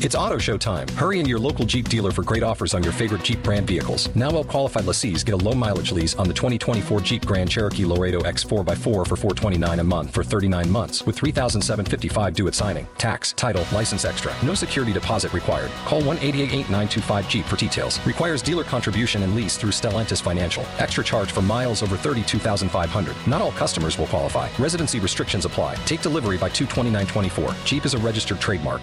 It's auto show time. Hurry in your local Jeep dealer for great offers on your favorite Jeep brand vehicles. Now well qualified lessees get a low mileage lease on the 2024 Jeep Grand Cherokee Laredo X4x4 for 429 a month for 39 months with 3755 due at signing. Tax, title, license extra. No security deposit required. Call 1-888-925-JEEP for details. Requires dealer contribution and lease through Stellantis Financial. Extra charge for miles over 32,500. Not all customers will qualify. Residency restrictions apply. Take delivery by 22924. Jeep is a registered trademark.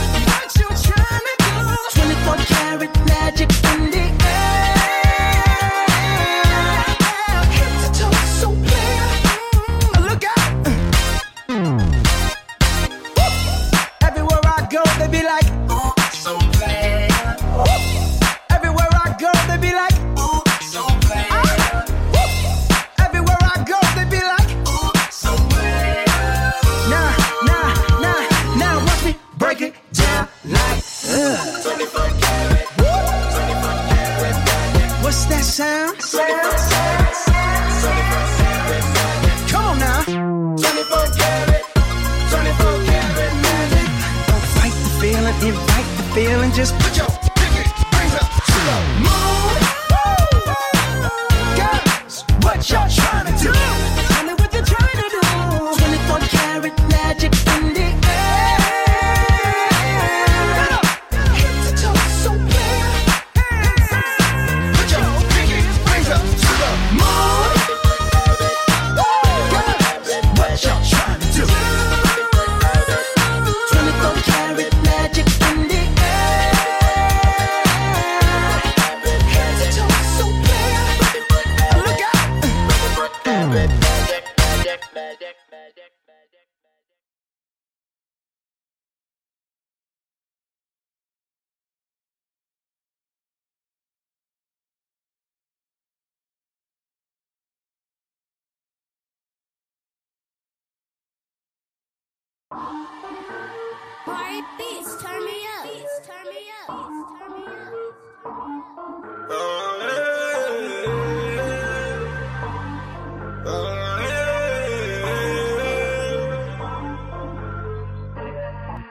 Party beats, turn me up. Beats, turn me up. Beats, turn me up.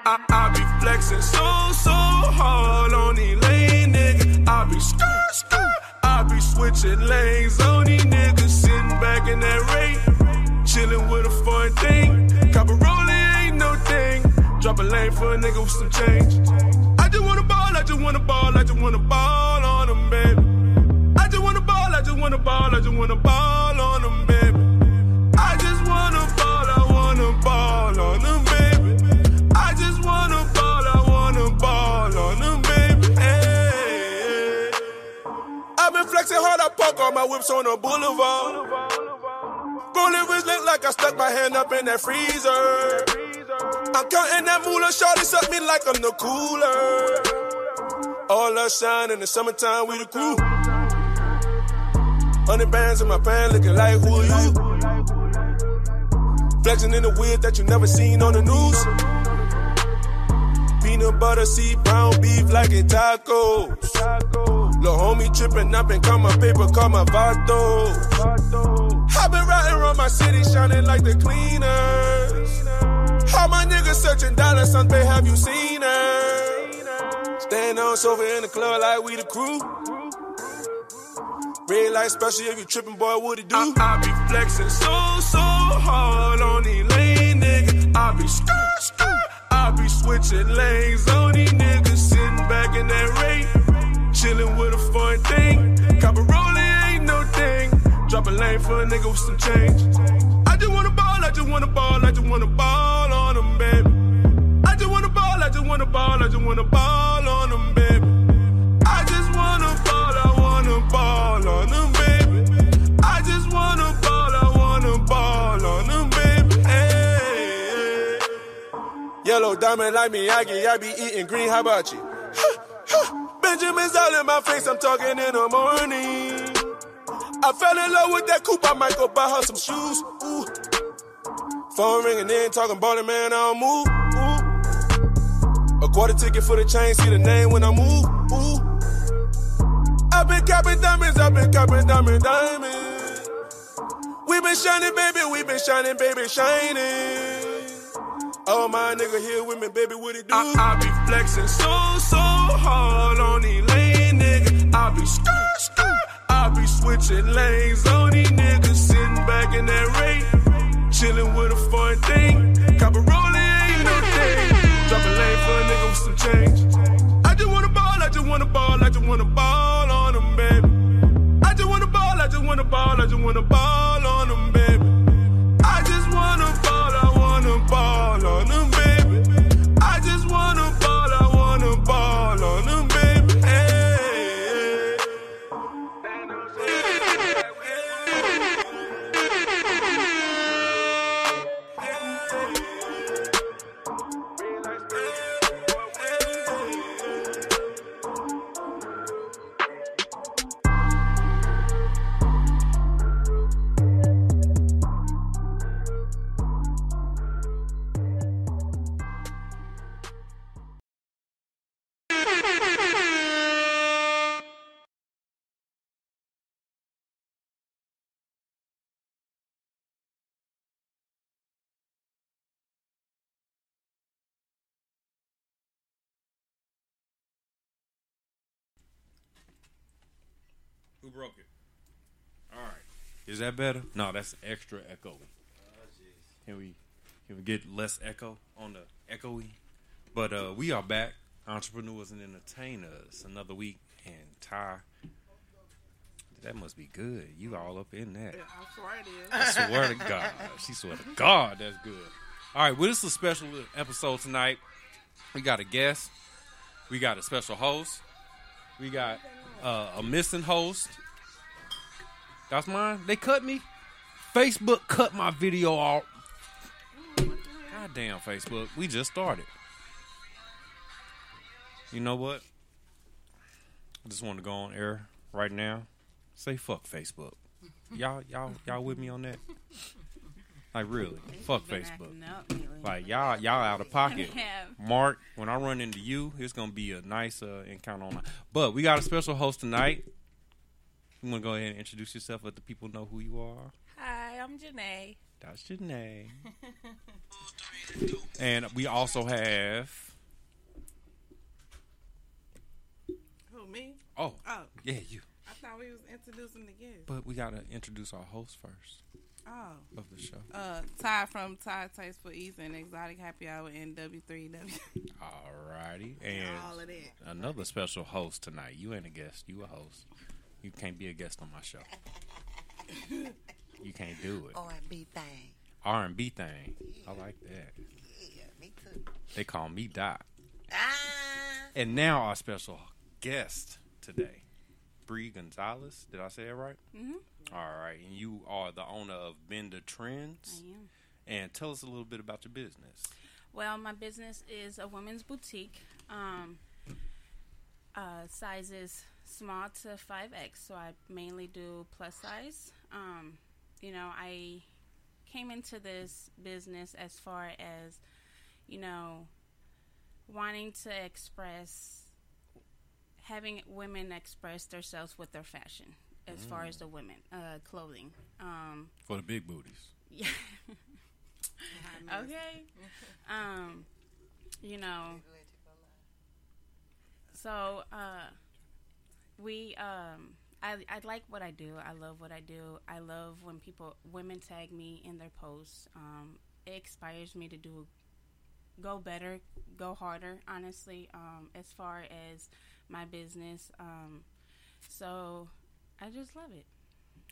I, I be flexing so, so hard on these lame niggas. I be skirt, skirt. I be switching lanes on these niggas. Sitting back in that rate. Chilling with a Drop a lane for a nigga with some change. I just wanna ball, I just wanna ball, I just wanna ball on them, baby. I just wanna ball, I just wanna ball, I just wanna ball on them, baby. I just wanna ball, I wanna ball on them, baby. I just wanna ball, I wanna ball on them, baby. Hey. I've been flexing hard, I park all my whips on the boulevard. Rolling wrist look like I stuck my hand up in that freezer. I'm counting that moolah, shorty suck me like I'm the cooler. All us shine in the summertime, we the crew. Hundred bands in my pan, looking like who are you? Flexing in the whip that you never seen on the news. Peanut butter, see brown beef like it tacos. Lil' homie trippin' up and call my paper, call my vato. i been riding around my city, shining like the cleaners. All my niggas searching dollars, son, babe, have you seen her? Stand on sofa in the club like we the crew. Red light special if you trippin', boy, what it do? I, I be flexing so, so hard on these lane niggas. I be skirt, skirt. I be switching lanes on these niggas, sitting back in that rate. Chillin' with a foreign thing. Copper rolling ain't no thing. Drop a lane for a nigga with some change. I just wanna ball, I just wanna ball, I just wanna ball on them, baby. I just wanna ball, I just wanna ball, I just wanna ball on them, baby. I just wanna ball, I wanna ball on them, baby. I just wanna ball, I wanna ball on them, baby. Hey, Yellow diamond like Miyagi, I be eating green, how about you? Benjamin's all in my face, I'm talking in the morning. I fell in love with that coupe, I might go buy her some shoes. Ooh. Phone ringing in, talking ballin', man, I don't move. Ooh. A quarter ticket for the chain, see the name when I move. Ooh. I've been copping diamonds, I've been copping diamond diamonds. We been shining, baby, we been shining, baby, shining. Oh, my nigga here with me, baby, what it do? I, I be flexing so, so hard on these lane niggas. I be skirt. I be switching lanes on these niggas, sitting back in that rate. Chillin' with a foreign thing. Copper rolling ain't no. Drop a lane for a nigga with some change. I just wanna ball, I just wanna ball, I just wanna ball on them, baby. I just wanna ball, I just wanna ball, I just wanna ball on that better? No, that's extra echo. Can we can we get less echo on the echoey? But uh, we are back, entrepreneurs and entertainers. Another week, and Ty. That must be good. You all up in that. I swear it is. I swear to God. She swear to God that's good. All right, well, this is a special episode tonight. We got a guest. We got a special host. We got uh, a missing host. That's mine. They cut me. Facebook cut my video off. God damn, Facebook. We just started. You know what? I just want to go on air right now. Say fuck Facebook. Y'all, y'all, y'all with me on that? Like really, fuck Facebook. acting up lately. Like y'all, y'all out of pocket. Mark, when I run into you, it's gonna be a nice uh, encounter online. But we got a special host tonight. You want to go ahead and introduce yourself, let the people know who you are. Hi, I'm Janae. That's your name. and we also have. Who me? Oh, Oh, yeah, you. I thought we was introducing the guest. But we gotta introduce our host first. Oh, of the show? uh, Ty from Ty Taste for Ease and Exotic Happy Hour and W3W. Alrighty, and All of that. another special host tonight. You ain't a guest. You a host. You can't be a guest on my show. you can't do it. R&B thing. R and B thing. I like that. Yeah, me too. They call me Dot. Ah, And now our special guest today, Bre Gonzales. Did I say it right? Mhm. All right, and you are the owner of Bend Da Trendz. I am. And tell us a little bit about your business. Well, my business is a women's boutique. Um, uh, sizes small to 5X, so I mainly do plus size. Um, you know, I came into this business as far as, you know, wanting to express, having women express themselves with their fashion, as far as the women, uh, clothing. Um, For the big booties. yeah. okay. Um, you know, so uh, we um, I I like what I do. I love what I do. I love when people women tag me in their posts. Um, it inspires me to do go better, go harder. Honestly, um, as far as my business. Um, so I just love it.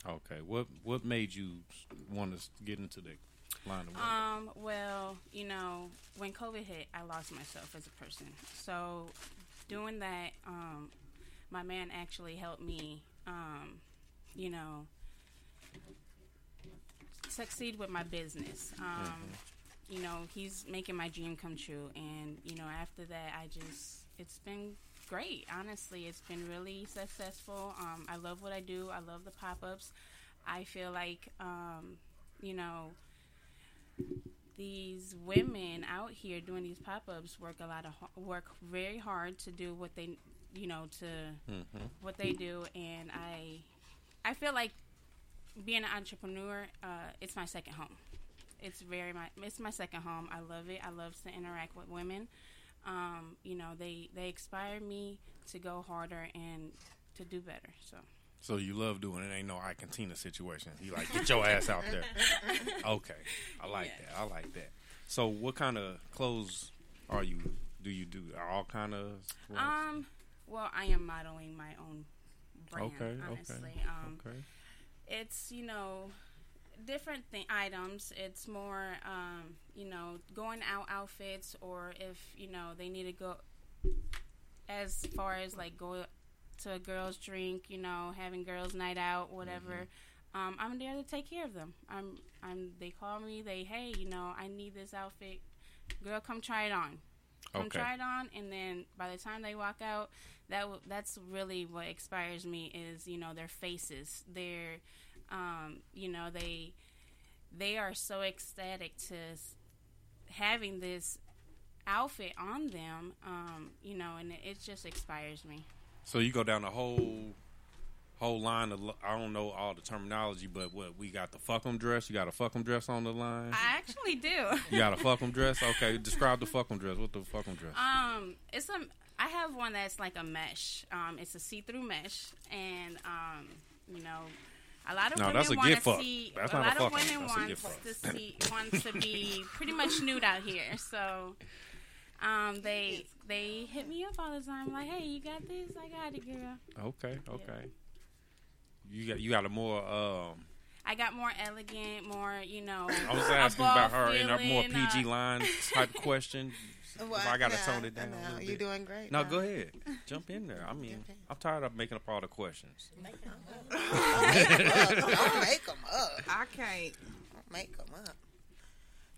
Okay. What What made you want to get into the line of work? Um, well, you know, when COVID hit, I lost myself as a person. So, doing that, um, my man actually helped me, um, you know, succeed with my business. Um, You know, he's making my dream come true. And, you know, after that, I just, it's been great. Honestly, it's been really successful. Um, I love what I do, I love the pop ups. I feel like, um, you know, these women out here doing these pop-ups work a lot of work very hard to do what they you know to Mm-hmm. what they do and i i feel like being an entrepreneur uh, it's my second home it's very my it's my second home i love it i love to interact with women um, you know they they inspire me to go harder and to do better so So you love doing it. Ain't no I Cantina situation. You like get your ass out there. Okay, I like Yes. that. I like that. So what kind of clothes are you? Do you do all kind of? um well i am modeling my own brand okay, honestly. okay, um okay. it's you know different th- items. It's more um, you know going out outfits or if you know they need to go as far as like go to a girls drink you know having girls night out whatever um, i'm there to take care of them. I'm i'm they call me they hey you know i need this outfit. Girl come try it on. Come Okay. try it on and then by the time they walk out that w- that's really what inspires me is you know their faces their um, you know they they are so ecstatic to having this outfit on them um, you know and it, it just inspires me So you go down the whole whole line of I don't know all the terminology, but what we got the fuck 'em dress. You got a fuck 'em dress on the line. i actually do You got a fuck 'em dress. Okay, describe the fuck 'em dress. What the fuck 'em dress? Um, it's a. I have one that's like a mesh. Um, it's a see-through mesh, and um, you know, a lot of No, women want to see. That's a not a lot of women That's want to see want to be pretty much nude out here. So, um, they they hit me up all the time, like, "Hey, you got this? I got it, girl." Okay, okay. You got you got a more um. I got more elegant, more you know. I was asking about her in a more PG uh, line type question. If I gotta tone it down. a No, little you're bit. doing great. No, now. go ahead. Jump in there. I mean, I'm tired of making up all the questions. Don't make them up. I can't. Don't make them up.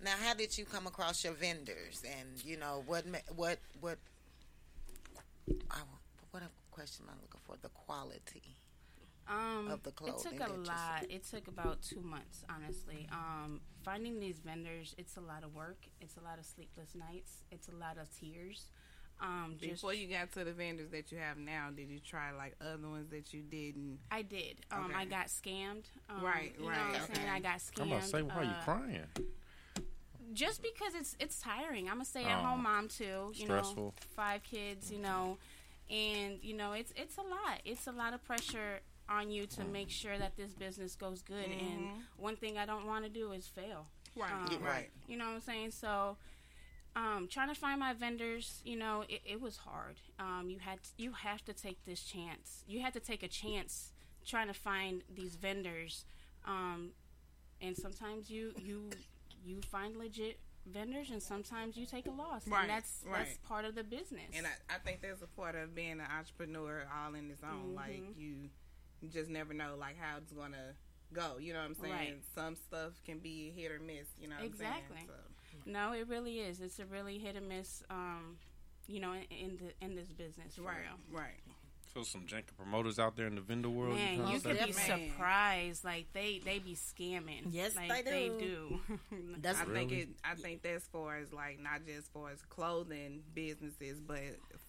Now, how did you come across your vendors, and you know what? ma- What? What? I, what a question am I looking for? The quality. Um, of the it took a you lot. It took about two months, honestly. Um, finding these vendors, it's a lot of work. It's a lot of sleepless nights. It's a lot of tears. Um, just Before you got to the vendors that you have now, did you try like other ones that you didn't? I did. Um, Okay. I got scammed. Um, Right, you Know right. what I'm saying? Okay. I got scammed. I'm about to say, why are you uh, crying? Just because it's it's tiring. I'm a stay at home Oh, mom too. You stressful. know, five kids. You know, and you know it's it's a lot. It's a lot of pressure on you to make sure that this business goes good. And one thing I don't want to do is fail. Right, Um, right. You know what I'm saying? So, um, trying to find my vendors, you know, it, it was hard. Um, you had you have to take this chance. You had to take a chance trying to find these vendors, um, and sometimes you you you find legit vendors, and sometimes you take a loss, Right, and that's that's part of the business. And I, I think that's a part of being an entrepreneur all in its own. Like Mm-hmm. you, you just never know like how it's gonna go. You know what I'm saying? Right. Some stuff can be hit or miss. You know what Exactly. I'm saying? So, no, it really is. It's a really hit or miss. Um, you know, in, in the in this business, for right, real. right. So some janky promoters out there in the vendor world. Man, trying you to could say? be Man. surprised. Like they they be scamming. Yes, like, they do. do. That's I think it. I think that's for as like not just for as clothing businesses, but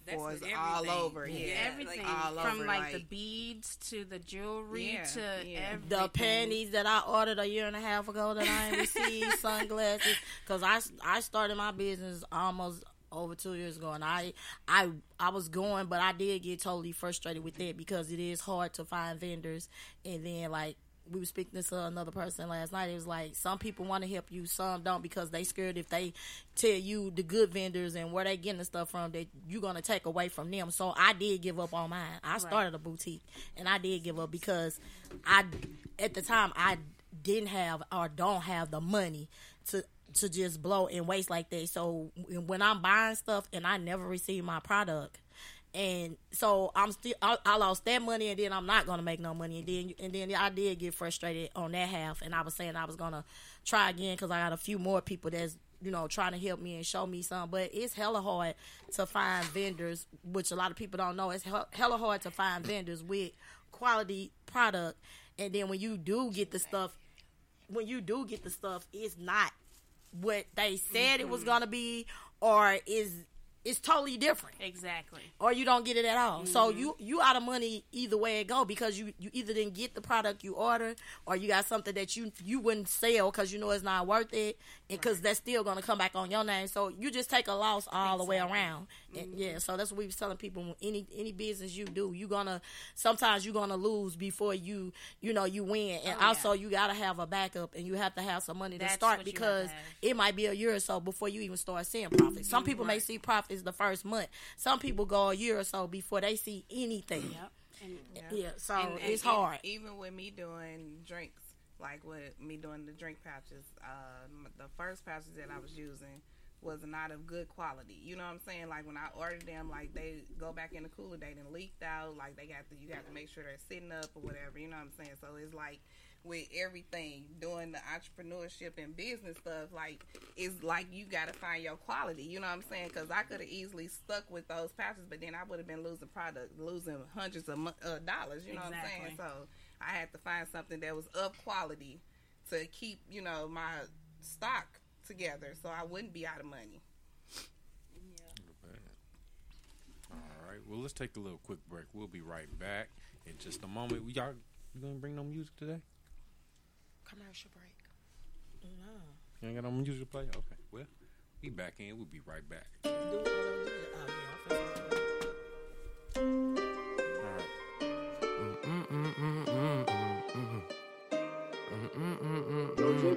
That's for as all over. Yeah, Yeah, everything like, all from over, like, the beads to the jewelry Yeah, to yeah. the panties that I ordered a year and a half ago that I ain't received, sunglasses, because I, I started my business almost over two years ago, and I I I was going, but I did get totally frustrated with that because it is hard to find vendors, and then like. We were speaking to another person last night. It was like some people want to help you, some don't because they scared if they tell you the good vendors and where they getting the stuff from that you're gonna take away from them. So I did give up on mine. I started a boutique and I did give up because I at the time I didn't have or don't have the money to to just blow and waste like that. So when I'm buying stuff and I never receive my product, and so I'm still I, I lost that money, and then I'm not gonna make no money, and then and then I did get frustrated on that half, and I was saying I was gonna try again because I got a few more people that's you know trying to help me and show me some, but it's hella hard to find vendors, which a lot of people don't know. It's hella hard to find vendors with quality product, and then when you do get the stuff, when you do get the stuff, it's not what they said it was gonna be, or is it's totally different exactly. or you don't get it at all. So mm-hmm. you you out of money either way it go because you you either didn't get the product you ordered or you got something that you you wouldn't sell because you know it's not worth it and because that's still gonna come back on your name. So you just take a loss all the way around. And yeah, so that's what we was telling people. Any any business you do, you gonna sometimes you gonna lose before you you know you win. And Oh, also you gotta have a backup and you have to have some money to start what you have because it might be a year or so before you even start seeing profits. Some people may see profits the first month. Some people go a year or so before they see anything. Yep. And Yeah, so And- and it's hard. Even with me doing drinks, like with me doing the drink pouches, uh, the first pouches that I was using was not of good quality. You know what I'm saying? Like when I ordered them, like they go back in the cooler, they done leaked out. Like they got to, you got to make sure they're sitting up or whatever. You know what I'm saying? So it's like with everything doing the entrepreneurship and business stuff, like it's like you got to find your quality. You know what I'm saying? Because I could have easily stuck with those pouches, but then I would have been losing product, losing hundreds of uh, dollars. You know what I'm saying? So I had to find something that was of quality to keep, you know, my stock together, so I wouldn't be out of money. All right. Well, let's take a little quick break. We'll be right back in just a moment. We y'all you gonna bring no music today? Commercial break. You ain't got no music to play? Okay. Well, we back in. We'll be right back. All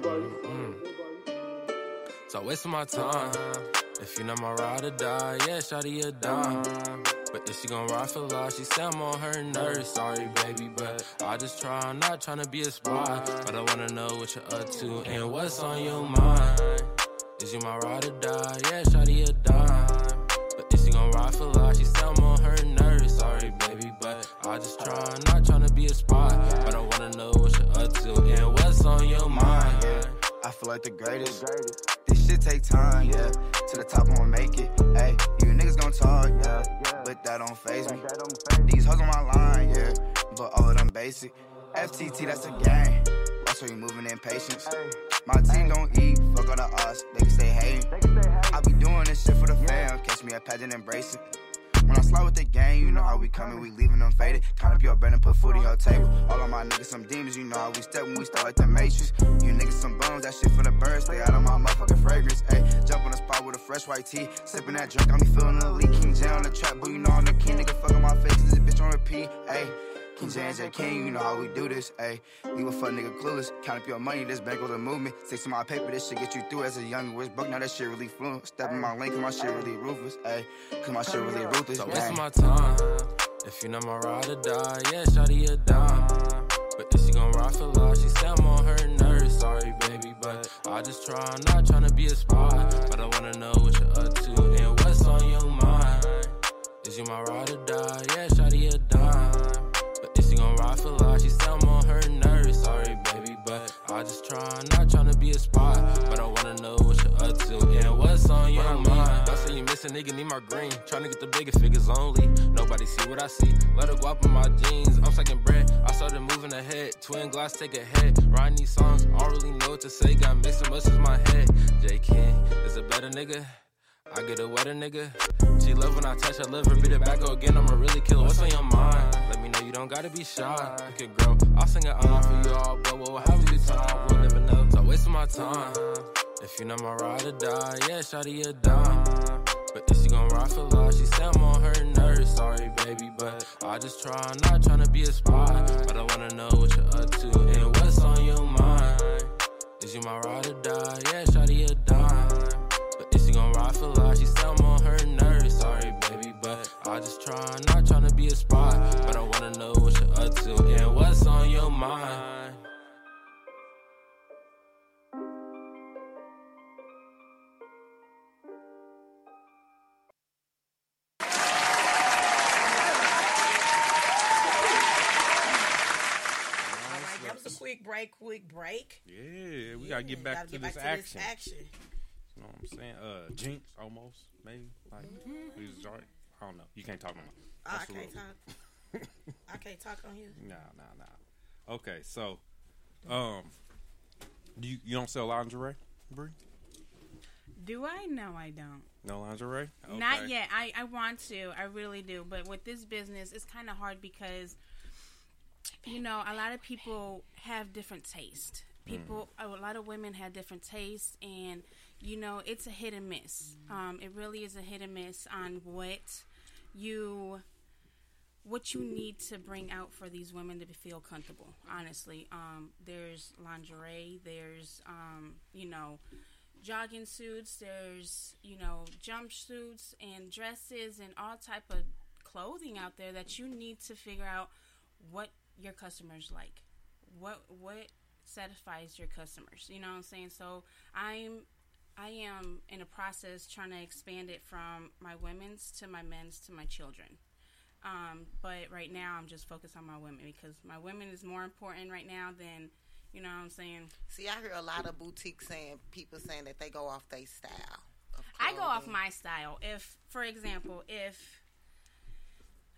right. So wasting my time. If you're not my ride or die, yeah, shawty a dime. But if she gon' ride for life, she say I'm on her nerves. Sorry, baby, but I just try. I'm not trying to be a spy, but I wanna know what you're up to and what's on your mind. Is you my ride or die? Yeah, shawty a dime. But if she gon' ride for life, she say I'm on her nerves. Sorry, baby, but I just try. I'm not trying to be a spy, but I wanna know what you're up to and what's on your mind. I feel like the greatest. This shit take time, yeah. To the top, I'ma make it. Hey, you niggas gon' talk, yeah. But that don't phase me. These hoes on my line, yeah. But all of them basic. FTT, that's a gang. Watch how you moving in patience. My team gon' eat, fuck all the odds. They can stay hating. I be doing this shit for the fam. Catch me at pageant, embrace it. When I slide with the gang, you know how we coming, we leaving them faded. Count up your bread and put food on your table. All of my niggas some demons, you know how we step when we start like the Matrix. You niggas some bums, that shit for the birds, stay out of my motherfucking fragrance. Ayy, jump on the spot with a fresh white tee, sipping that drink, got me feeling the leak. King J on the trap, but you know I'm the king, nigga fuck on my face, this bitch on repeat. Ayy, Rockin' Jan J King, you know how we do this, ayy. Leave a fuck nigga clueless. Count up your money, this bank was a movement. Stick to my paper, this shit get you through as a young rich broke. Now that shit really fluent. Step in my lane, cause my shit really ruthless, ayy. Cause my shit really ruthless, So gang. wasting my time. If you know my ride or die, yeah, shawty a dime. But if she gon' ride for life, she say I'm on her nerves. Sorry, baby, but I just try. I'm not tryna be a spy, but I wanna know what you're up to and what's on your mind. Is you my ride or die? Yeah, I just try. I'm not tryna be a spy, but I wanna know what you're up to and what's on your mind. I say you miss a nigga, need my green. Tryna get the bigger figures only. Nobody see what I see. Let her go up in my jeans. I'm second bread. I started moving ahead. Twin glass, take a head. Writing these songs, I don't really know what to say. Got mixed up much as my head. J King is a better nigga. I get a wetter nigga. She love when I touch her liver. Beat it back go again. I'ma really kill her. What's on your mind? Don't gotta be shy. You can grow. I'll sing an on for you all, but we'll have a good time. We'll never know. Stop wasting my time. If you know my ride or die, yeah, shawty a dime. But if she gon' ride for life, she say I'm on her nerves. Sorry, baby, but I just try. I'm not be a spy, but I wanna know what you're up to and what's on your mind. Is you my ride or die? Yeah, shawty a I just try. I'm not tryna be a spy, but I wanna know what you're up to and what's on your mind. All right, that was a quick break. Quick break. Yeah, we gotta get back gotta to get this back to action. this action. You know what I'm saying? Uh, Jinx, almost, maybe. Like, who's joint? I don't know. You can't talk on. more. I That's the can't rule. talk. I can't talk on here. Nah, nah, nah. Okay, so, um, do you you don't sell lingerie, Bre? Do I? No, I don't. No lingerie? Not yet. I, I want to. I really do. But with this business, it's kind of hard because, you know, a lot of people have different taste. People, a lot of women have different tastes, and you know, it's a hit and miss. Um, it really is a hit and miss on what you what you need to bring out for these women to feel comfortable. Honestly, um, there's lingerie. There's um, you know jogging suits. There's you know jumpsuits and dresses and all type of clothing out there that you need to figure out what your customers like. What what satisfies your customers. You know what I'm saying? So I'm I am in a process trying to expand it from my women's to my men's to my children. Um, but right now I'm just focused on my women because my women is more important right now than you know what I'm saying. See, I hear a lot of boutiques saying people saying that they go off their style. I go off my style. If, for example, if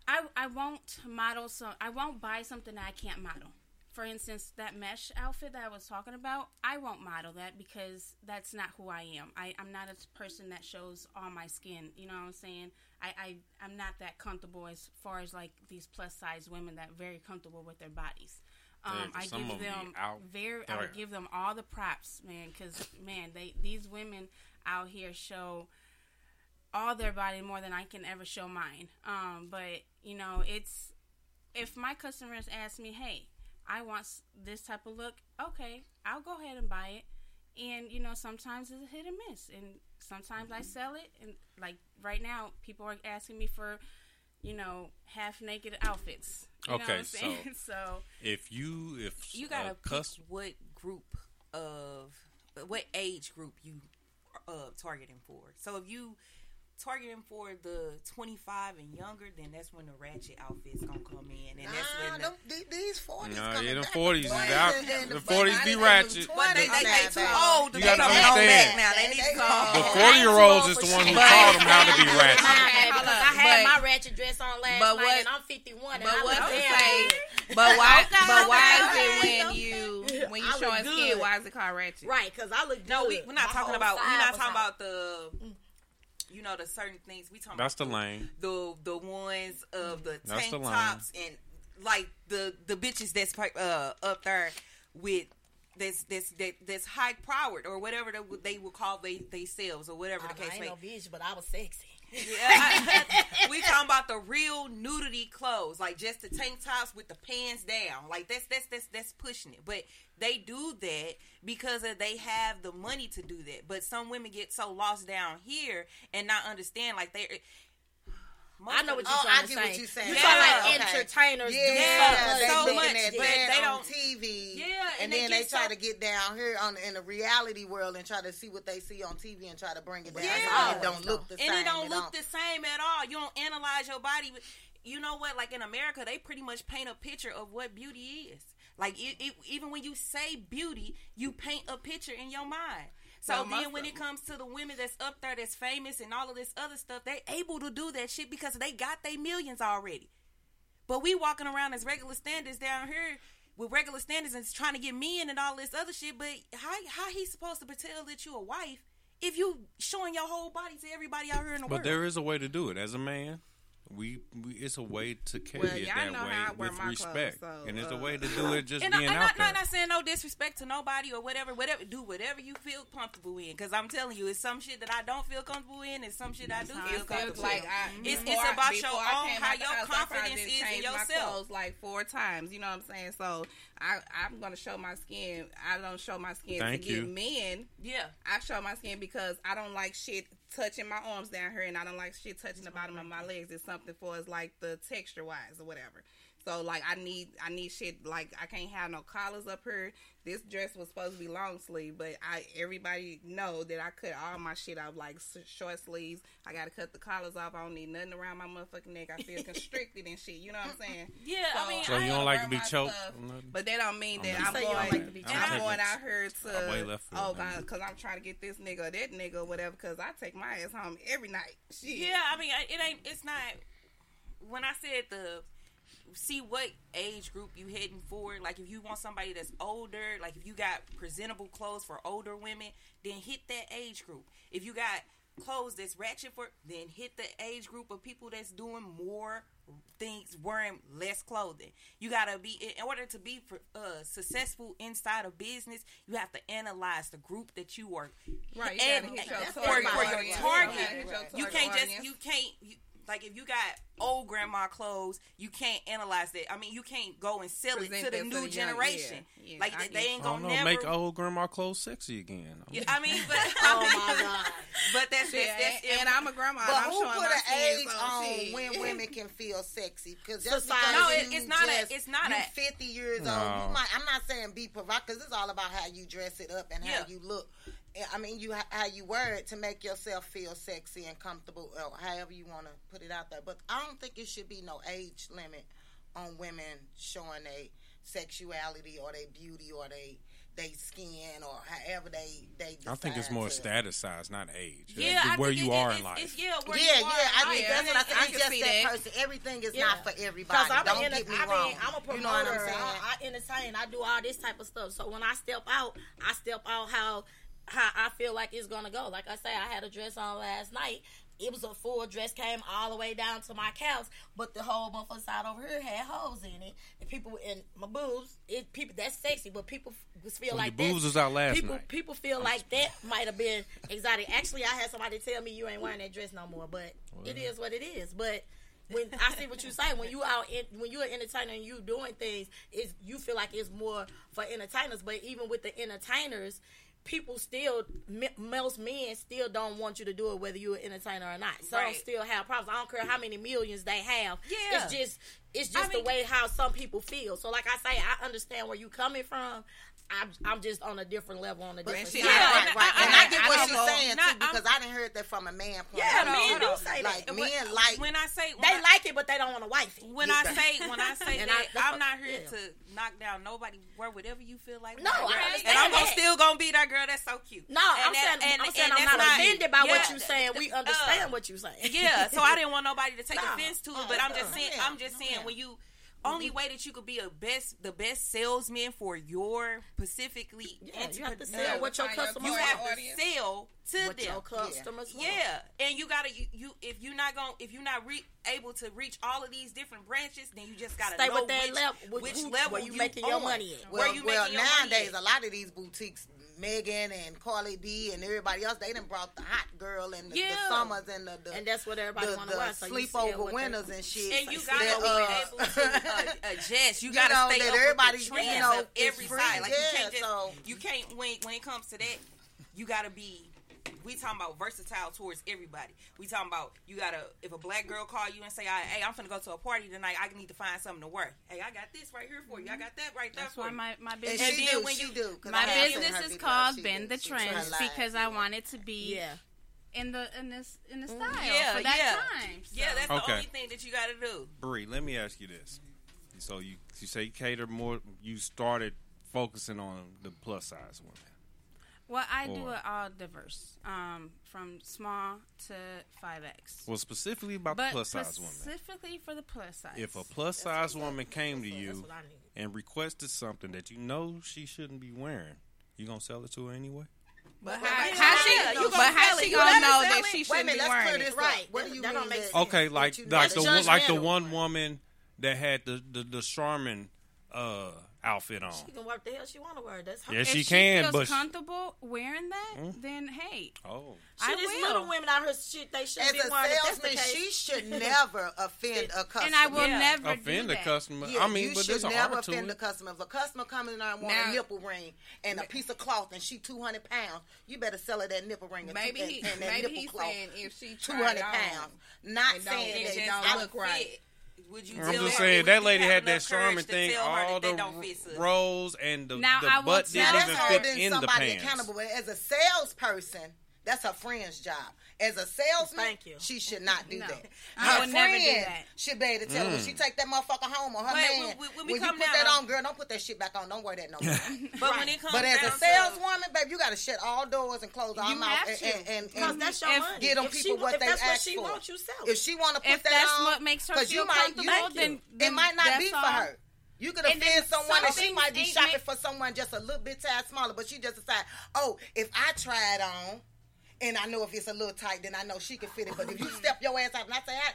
I I won't model some, I won't buy something that I can't model. For instance, that mesh outfit that I was talking about, I won't model that because that's not who I am. I, I'm not a person that shows all my skin. You know what I'm saying? I, I I'm not that comfortable as far as like these plus size women that are very comfortable with their bodies. Um, I give of 'em be them out very. I would give them all the props, man, because man, they these women out here show all their body more than I can ever show mine. Um, but you know, it's if my customers ask me, "Hey, I want this type of look," okay, I'll go ahead and buy it. And you know, sometimes it's a hit and miss, and sometimes I sell it. And like right now, people are asking me for, you know, half naked outfits. You know what Okay, I'm so- saying? so If you if You gotta uh, pick what group of what age group you uh targeting for. So if you targeting for the 25 and younger, then that's when the ratchet outfits gonna come in, and that's Nah, when them, the, the- these forties. Nah, yeah, them 40s is out. and The 40s be ratchet. but they, they, they too old to You gotta coming understand. back now. They need to the go. forty year olds is the one who taught them how to be ratchet. Okay, hold because I had but- my ratchet dress on last but night, and I'm 51, and But I what's look to say? But why? But why is it when you when you I look showing skin? good. Why is it called ratchet? Right, because I look No, good. we, we're not My talking about. We're not talking about the. You know the certain things we talking That's the about. lane. The the ones of the That's tank the tops and like the the bitches that's uh up there with this this that, that's high powered or whatever they, would- they would call they themselves or whatever the case I may. ain't no bitch, but I was sexy. Yeah, I- we talking about the real nudity clothes, like just the tank tops with the pants down. Like that's that's that's that's pushing it. But they do that because they have the money to do that. But some women get so lost down here and not understand like they. I know what you're Oh, trying I to get say. what you're saying. You Yeah, talking like okay. entertainers do Yeah, stuff so much. at that- that they don't- TV. Yeah, and, and they then they, try so- to get down here on in the reality world and try to see what they see on TV and try to bring it down. Yeah. and it don't look the and same. it don't It look the same at all. You don't analyze your body. You know what? Like in America, they pretty much paint a picture of what beauty is. Like it, it, even when you say beauty, you paint a picture in your mind. So then, when it comes to the women that's up there, that's famous, and all of this other stuff, they able to do that shit because they got their millions already. But we walking around as regular standards down here with regular standards and trying to get men and all this other shit. But how how he supposed to pretend that you a wife if you showing your whole body to everybody out here in the But world? But there is a way to do it. As a man, we, we it's a way to carry Well, it that know way with my respect, clothes, so, and there's a uh, way to do it just and I, being am out not, there. not, not saying no disrespect to nobody or whatever. Whatever, do whatever you feel comfortable in. Because I'm telling you, it's some shit that I don't feel comfortable in, and some shit I do feel comfortable. like in. I, it's, before it's I- about your own how your house, confidence probably is in changed my yourself. like four times. You know what I'm saying? So I, I'm gonna show my skin. I don't show my skin Thank to get men. Yeah. I show my skin because I don't like shit touching my arms down here, and I don't like shit touching the bottom of my legs. It's something for us like the texture wise or whatever. So like I need I need shit like I can't have no collars up here. This dress was supposed to be long sleeve, but I everybody know that I cut all my shit off like short sleeves. I got to cut the collars off. I don't need nothing around my motherfucking neck. I feel constricted and shit. You know what I'm saying? Yeah, I mean, So you don't like to be choked? stuff. But that don't mean that I'm I'm going. You like to be and I'm going out here I way to left field, oh god, because I'm trying to get this nigga or that nigga or whatever. Because I take my ass home every night. Shit. Yeah, I mean, it ain't. It's not. When I said the see what age group you heading for. Like if you want somebody that's older, like if you got presentable clothes for older women, then hit that age group. If you got clothes that's ratchet for, then hit the age group of people that's doing more things, wearing less clothing. You gotta be in order to be uh, successful inside of business. You have to analyze the group that you work. Right, you and, hit your and for, for your target, You your you can't just you can't. You, like if you got old grandma clothes, you can't analyze that. I mean, you can't go and sell Present it to the new the young- generation. yeah, yeah, like I they, get they you. ain't I don't gonna know, never make old grandma clothes sexy again. Yeah, I mean, but Oh my god! but that's Shit, that's, that's and, and I'm a grandma. But and I'm who showing put my an age on shit. when women can feel sexy? Because just Society. because No, it- it's not a- it's not a- 50 years No. old. You might. I'm not saying be provocative. It's all about how you dress it up and how you look. I mean, you how you wear it to make yourself feel sexy and comfortable, or however you want to put it out there. But I don't think it should be no age limit on women showing their sexuality or their beauty or they they skin or however they they. I think it's more to- status size, not age. yeah, It's I where think you it- are it's, in life. It's, yeah, where yeah, you are yeah. I in mean, life. that's what I I think. can It's just that, that. person. Everything is Yeah. not for everybody. I'm Don't an get me I wrong. mean, I'm a promoter. you know what I'm saying? I, I entertain. I do all this type of stuff. So when I step out, I step out how how I feel like it's gonna go. Like I say, I had a dress on last night. It was a full dress, came all the way down to my calves, but the whole motherfucker side over here had holes in it. And people in my boobs, it people that's sexy, but people feel So like your that. boobs was out last people, night. People feel like that might have been exotic. Actually, I had somebody tell me you ain't wearing that dress no more, but it is what it is. But when I see what you say, when you out in, when you're an entertainer and you doing things, is you feel like it's more for entertainers. But even with the entertainers, people still m- most men still don't want you to do it whether you're an entertainer or not. Some Right. still have problems. I don't care how many millions they have. Yeah. it's just it's just I mean- the way how some people feel. So like I say, I understand where you coming from. I'm I'm just on a different level on a But different see, side. Yeah, right, and right. I- And I- I, get what don't she's know. saying Not- too, because I didn't heard that from a man point. Yeah, of view. men hold do on. say Like that. men like when I say when They I, like it, but they don't want to wife it. when I say when I say And that, I, I'm not here yeah. to knock down nobody. Wear whatever you feel like. No, wearing. I And I'm gonna that. still gonna be that girl. That's so cute. No, And I'm that- saying and- I'm saying and I'm that's not offended by what you're saying. We uh, understand what you're saying. Yeah, so I didn't want nobody to take offense to it, but I'm just saying, I'm just saying when you only mm-hmm. way that you could be a best the best salesman for your specifically yeah, you have to sell what your customers you have audience. to sell to what them customers yeah. yeah. and you gotta you, you, if you're not going if you're not re- able to reach all of these different branches then you just gotta Stay know with that which, level, which, level you, you making own. your money at. well, where you well, nowadays a lot of these boutiques Megan and Cardi B and everybody else. They done brought the hot girl and the, the summers and the, the, and that's what everybody want to watch. So winners and shit. And you gotta that, uh, able to uh, adjust. You, gotta know, stay that up everybody, with the trends you know, of every side. Like yeah, you can't just so. you can't when when it comes to that, you gotta be we talking about versatile towards everybody. We talking about you gotta if a black girl call you and say, "Hey, I'm gonna go to a party tonight. I need to find something to wear. Hey, I got this right here for you. I got that right there." That's why my my business. And, and do, when you do, my business is called Bend Da Trendz because I want it to be. Yeah in the in this in the style yeah, for that yeah. time. So. Yeah, that's okay. the only thing that you got to do. Bre, let me ask you this: so you you say you cater more, you started focusing on the plus size women. Well, I or? do it all diverse, um, from small to five X. Well, specifically about but the plus size woman. Specifically for the plus size. If a plus size woman came to what, you and requested something that you know she shouldn't be wearing, you gonna sell it to her anyway? But, but how, how she? You know, but how she gonna know that she shouldn't be wearing it? Right. What do you that mean? make? okay, like like the like the one woman that had the the, the Charmin uh, outfit on. She can wear the hell she want to wear. That's her. Yeah, if she, can. Feels but comfortable wearing that, mm. then hey. Oh, I just little women out here, shit, they should As be wearing. As a salesman, she should never offend a customer. And I will yeah. never offend a customer. Yeah, I mean, you should never offend the customer. If a customer comes in there and wants a nipple ring and a piece of cloth, and she two hundred pounds, you better sell her that nipple ring and, maybe he, and, that maybe nipple cloth. Saying if she two hundred pounds, not saying that it don't look right. Would you? I'm just saying that lady had that charming thing, all the rolls and the, now, the I butt didn't fit in the pants. Accountable, but as a salesperson, that's her friend's job. As a salesman, Thank you. she should not do no. that. Her I friend should be able to tell mm. her when she mm. take that motherfucker home or her Wait, man. When, when, when you put down, that on, girl, don't put that shit back on. Don't wear that no more. but right. when it comes, but as a saleswoman, so, babe, you got to shut all doors and close all mouths and and, and, that's your money. give them people she, what they ask for. Wants. If she want to put if that that's on, what makes her feel comfortable, then it might not be for her. You could offend someone, and she might be shopping for someone just a little bit tad smaller, but she just decide, oh, if I try it on. And I know if it's a little tight, then I know she can fit it. But if you step your ass out and I say, that,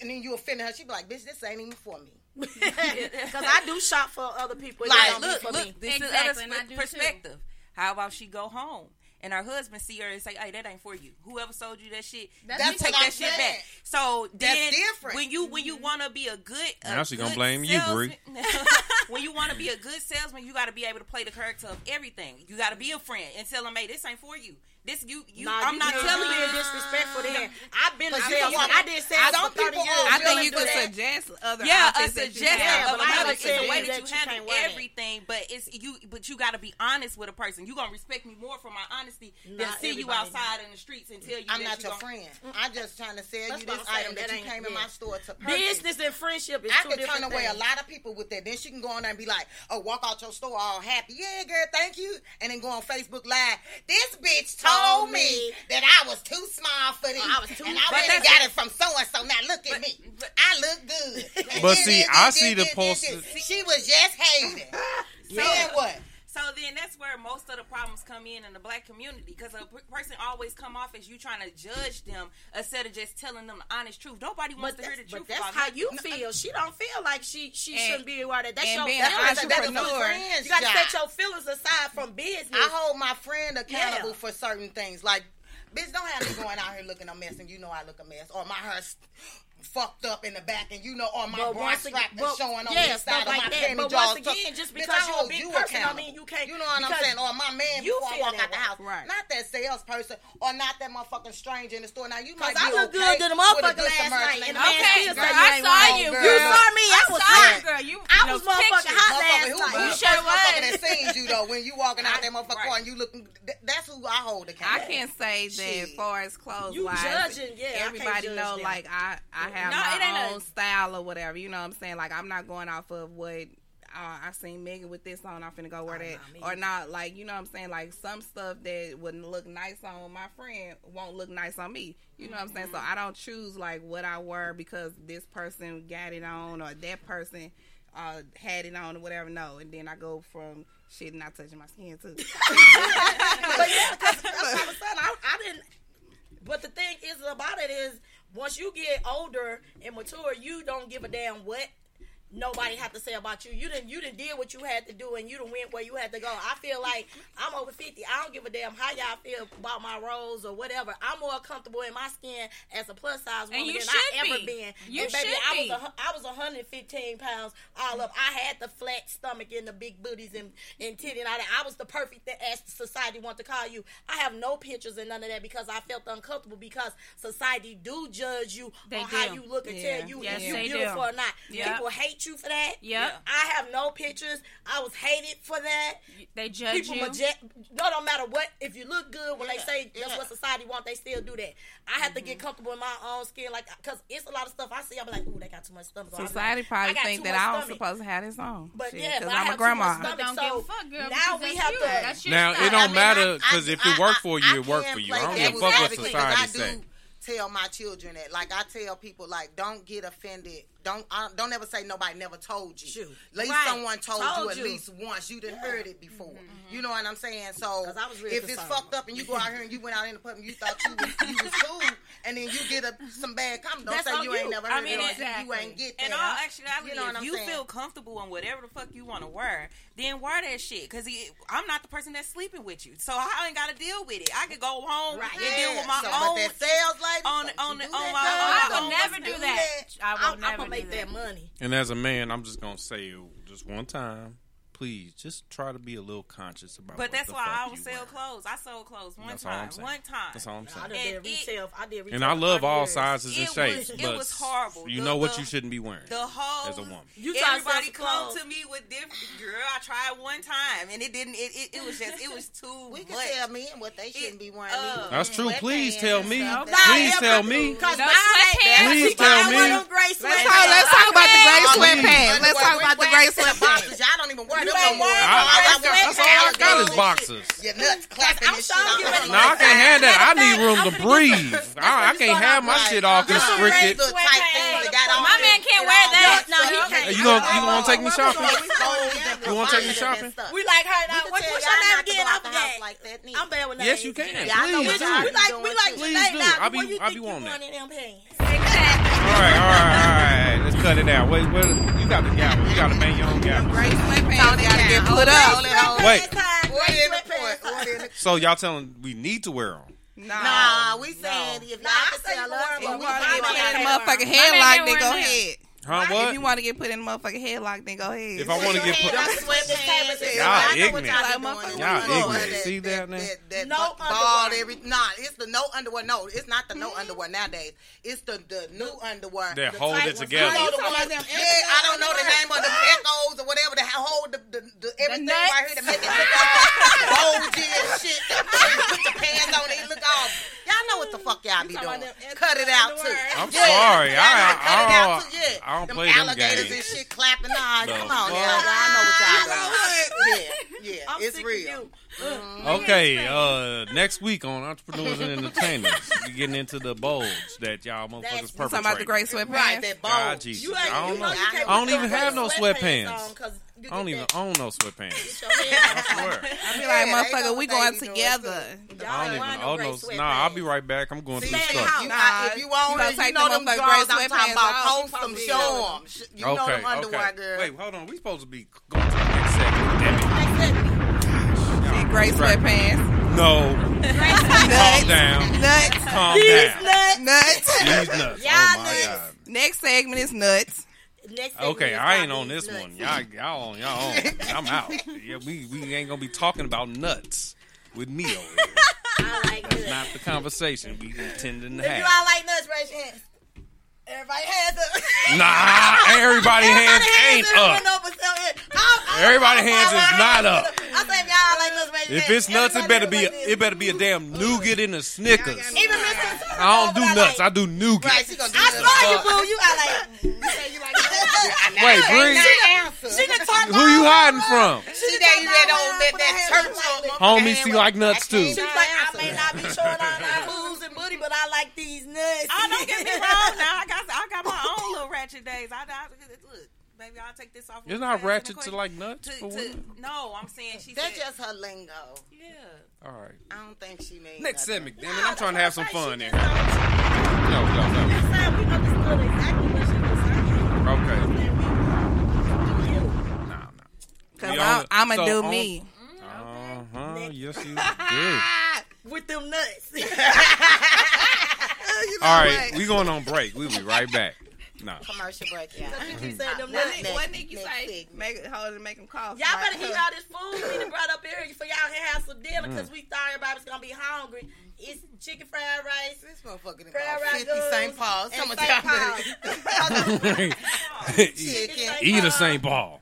and then you offend her, she be like, bitch, this ain't even for me. Because I do shop for other people. Like, look, look, me. this exactly, is other perspective. Too. How about she go home? and her husband see her and say, "Hey, that ain't for you. Whoever sold you that shit, that's you take that shit back." So then, when you when you want to be a good a now she good gonna blame salesman, you, Bre. when you want to be a good salesman, you got to be able to play the character of everything. You got to be a friend and tell them, "Hey, this ain't for you." This you you. Nah, I'm you not telling you disrespectful. Then I've been. I, mean, I did say some people. I think you could suggest other. Yeah, a suggestion of another way that you handle everything. But it's you. But you got to be honest with a person. You gonna respect me more for my honesty than see you outside in the streets and tell you. I'm not your friend. I'm just trying to sell you this item that you came in my store to. Business and friendship is. I can turn away a lot of people with that. Then she can go on there and be like, "Oh, walk out your store all happy, yeah, girl, thank you," and then go on Facebook Live. This bitch told told me that I was too small for this. I was too and I went and got it from so and so. Now look at me. I look good. But see, I see the post. She was just hating. Saying what? So then that's where most of the problems come in in the black community because a person always come off as you trying to judge them instead of just telling them the honest truth. Nobody wants but to hear the truth. But that's how me. you feel. She don't feel like she she and, shouldn't be aware that that's your that's, a, that's friends. You got to set your feelings aside from business. I hold my friend accountable yeah. for certain things like bitch, don't have me going out here looking a mess, and you know I look a mess, or my hair fucked up in the back, and you know, all my bra strap is showing on yeah, the side like of my that. panty but. Once again, just because you're a big you person, I mean, you can't. You know what I'm saying? Or my man before I walk out the house, right. not that salesperson, or not that motherfucking stranger in the store. Now you might be I look okay good to the motherfucker last night, Okay, the man still saw you. You saw me. I was hot, girl. You, I was motherfucking hot last night. You sure was. That seen you though when you walking out that motherfucker and you looking. That's who I hold account. I can't say that far as clothes. You judging? Yeah, everybody know like I I have no, my own a- style or whatever. You know what I'm saying? Like I'm not going off of what uh, I seen Megan with this on, I'm finna go wear oh, that. Not or not, like, you know what I'm saying? Like, some stuff that wouldn't look nice on my friend won't look nice on me. You know mm-hmm. what I'm saying? So mm-hmm. I don't choose, like, what I wear because this person got it on or that person uh, had it on or whatever. No. And then I go from shit not touching my skin, too. but yeah, because all of a sudden, I, I didn't. But the thing is about it is, once you get older and mature, you don't give a damn what nobody have to say about you. You didn't you didn't did what you had to do and you didn't went where you had to go. I feel like I'm over fifty. I don't give a damn how y'all feel about my roles or whatever. I'm more comfortable in my skin as a plus size woman than I be. ever been. You and baby, should I was a, I was 115 pounds all up. I had the flat stomach and the big booties and and titty and all that. I was the perfect that as society want to call you. I have no pictures and none of that because I felt uncomfortable because society do judge you they on do. how you look and yeah. tell you yes, if you beautiful do. or not. Yep. People hate hate you for that. Yep. Yeah. I have no pictures. I was hated for that. They judge People you. No, no matter what, if you look good, when yeah. they say that's yeah. what society want, they still do that. I have mm-hmm. to get mm-hmm. comfortable in my own skin, like because it's a lot of stuff I see. I'm like, ooh, they got too much stomach. Society like, probably think that I'm supposed to have this on. But Shit, yeah, because I'm a grandma. Stomach, don't so give a fuck, girl. Now we have you. to. That's now it don't I mean, matter because if it worked for you, it worked for you. I don't give a fuck what society say tell my children that. Like I tell people, like don't get offended don't I, don't ever say nobody never told you. Shoot. At least right. someone told, told, you at least once. You didn't yeah. heard it before. Mm-hmm. You know what I'm saying? So if it's fucked up and you go out here and you went out in the pub and you thought you was, you was cool, and then you get a, some bad comments, don't That's say you, you ain't never heard I mean, it. Exactly. You ain't get that. And all actuality, you know if you saying? feel comfortable in whatever the fuck you want to wear, then wear that shit. Because I'm not the person that's sleeping with you, so I ain't got to deal with it. I could go home right. and yeah. deal with my so, own. But that sales lady, on on on, on my, I will never do that. I will never that money. And as a man, I'm just gonna say it just one time please just try to be a little conscious about. But that's why I don't sell wear. clothes. I sold clothes one that's time. One time. That's all I'm saying. I did retail. I did retail. And I love all years. sizes and it shapes. Was, it was horrible. You the, know what the, you shouldn't be wearing. The whole as a woman. You everybody come clothes. to me with different girl. I tried one time and it didn't. It, it, it was just it was too. we much. can tell men what they shouldn't it, be wearing. Uh, that's true. Please tell me. Please tell me. Please tell me. Let's talk about the gray sweatpants. Let's talk about the gray sweatpants. Y'all don't even wear no more. I, I, I, that's all I got is boxes. Your nuts clapping and shit. No, I can't have that. I need room to breathe. I can't have my shit all constricted. My man can't wear that. No, he can't. You gonna take me shopping? You want to take me shopping? We like her. What's your name again? I'm bad with names. Yes, you can. Please, I do. We like we like Please do. I be, you I think be you that. all right, all right, all right cut it out. Wait, wait you got the gown. You got to make your own gown. Gray sweatpants got to get put up. Wait. So y'all telling we need to wear them? No, nah, we saying no. if y'all nah, can sell us, we can get a motherfucking headlock, They go ahead. Huh, what? If you want to get put in a motherfucking headlock, then go ahead. If I want to get put, y'all swept the tables. Y'all ignorant. Y'all, ignorant. See that, now? That, that, no bald, underwear. Every, nah, it's the no underwear. No, it's not the no mm-hmm. underwear nowadays. It's the, the new underwear. That the hold it together. You know, the ones, yeah, I don't know the name of the echoes or whatever. That hold the, the, the everything the right here to make it look like bulgy and shit. Put the pants on it, look all. Y'all know what the fuck y'all be doing. Cut it out too. I'm sorry. I, I, I, I don't them play them games. and shit clapping. Nah, no. come on, well, yeah, I know what y'all doing it's real. Mm-hmm. Okay, uh, next week on Entrepreneurs and Entertainers, we getting into the bulge that y'all motherfuckers That's, perpetrate. Talking about the great sweatpants, right? That bulge. God, Jesus. You I don't, know, know. I don't even have no sweatpants. I don't even own no sweatpants. I swear. I be like, motherfucker, we going together. I don't even own no. Nah. I'll be right back. I'm going to the store. Nah, if you own them, you know them gray sweatpants. Post them, show them. You know them underwear, girl. Wait, hold on. We supposed to be going to the next segment gray sweatpants. No. Calm down. Nuts. Calm These nuts. Nuts. These nuts. Y'all oh my nuts. God. Next segment is nuts. Okay, I ain't on this nuts. one. Y'all, y'all on y'all own. I'm out. Yeah, we, we ain't gonna be talking about nuts with me over here. I like That's nuts. not the conversation we intended to If you have. all like nuts, raise your. Everybody hands up. Nah, everybody, everybody hands, ain't up. up. Everybody hands is not up. I say if y'all like nuts. If it's nuts, it better be a, it better be a damn nougat in a Snickers. Even I don't do nuts. I do nougat. Right, do I saw you, boo. You got like. Wait, Bre. Who you hiding from? She that that old that, that church. Homies, she like nuts too. She's like, I may not be short on my booze and booze booty, but I like these nuts. Oh, don't get me wrong. Now I got I got my own little ratchet days. I, I look. baby, I'll take this off. It's real not fast in the ratchet to like nuts To, to, no, I'm saying she That's said. just her lingo. yeah. All right. I don't think she means Next nothing. segment, damn it. I'm trying to have some fun here. She just don't- No, no, no. That's how we understood exactly what she was saying. Okay. You. Nah, nah. Cause I'm, I'm gonna so do on- me. Uh huh. Yes, you did. With them nuts. All right, we going on break. We'll be right back. No. Commercial break, yeah. You keep saying them Not nuts. next- What Nikki next say? Make it hold and make them cough. Y'all Like, better eat all this food we done brought up here for y'all can have some dinner because we thought everybody was gonna be hungry. It's chicken fried rice. This motherfucker Fried about 50 St. Paul's. and Some of St. y'all Eat Chicken. eat a St. Paul.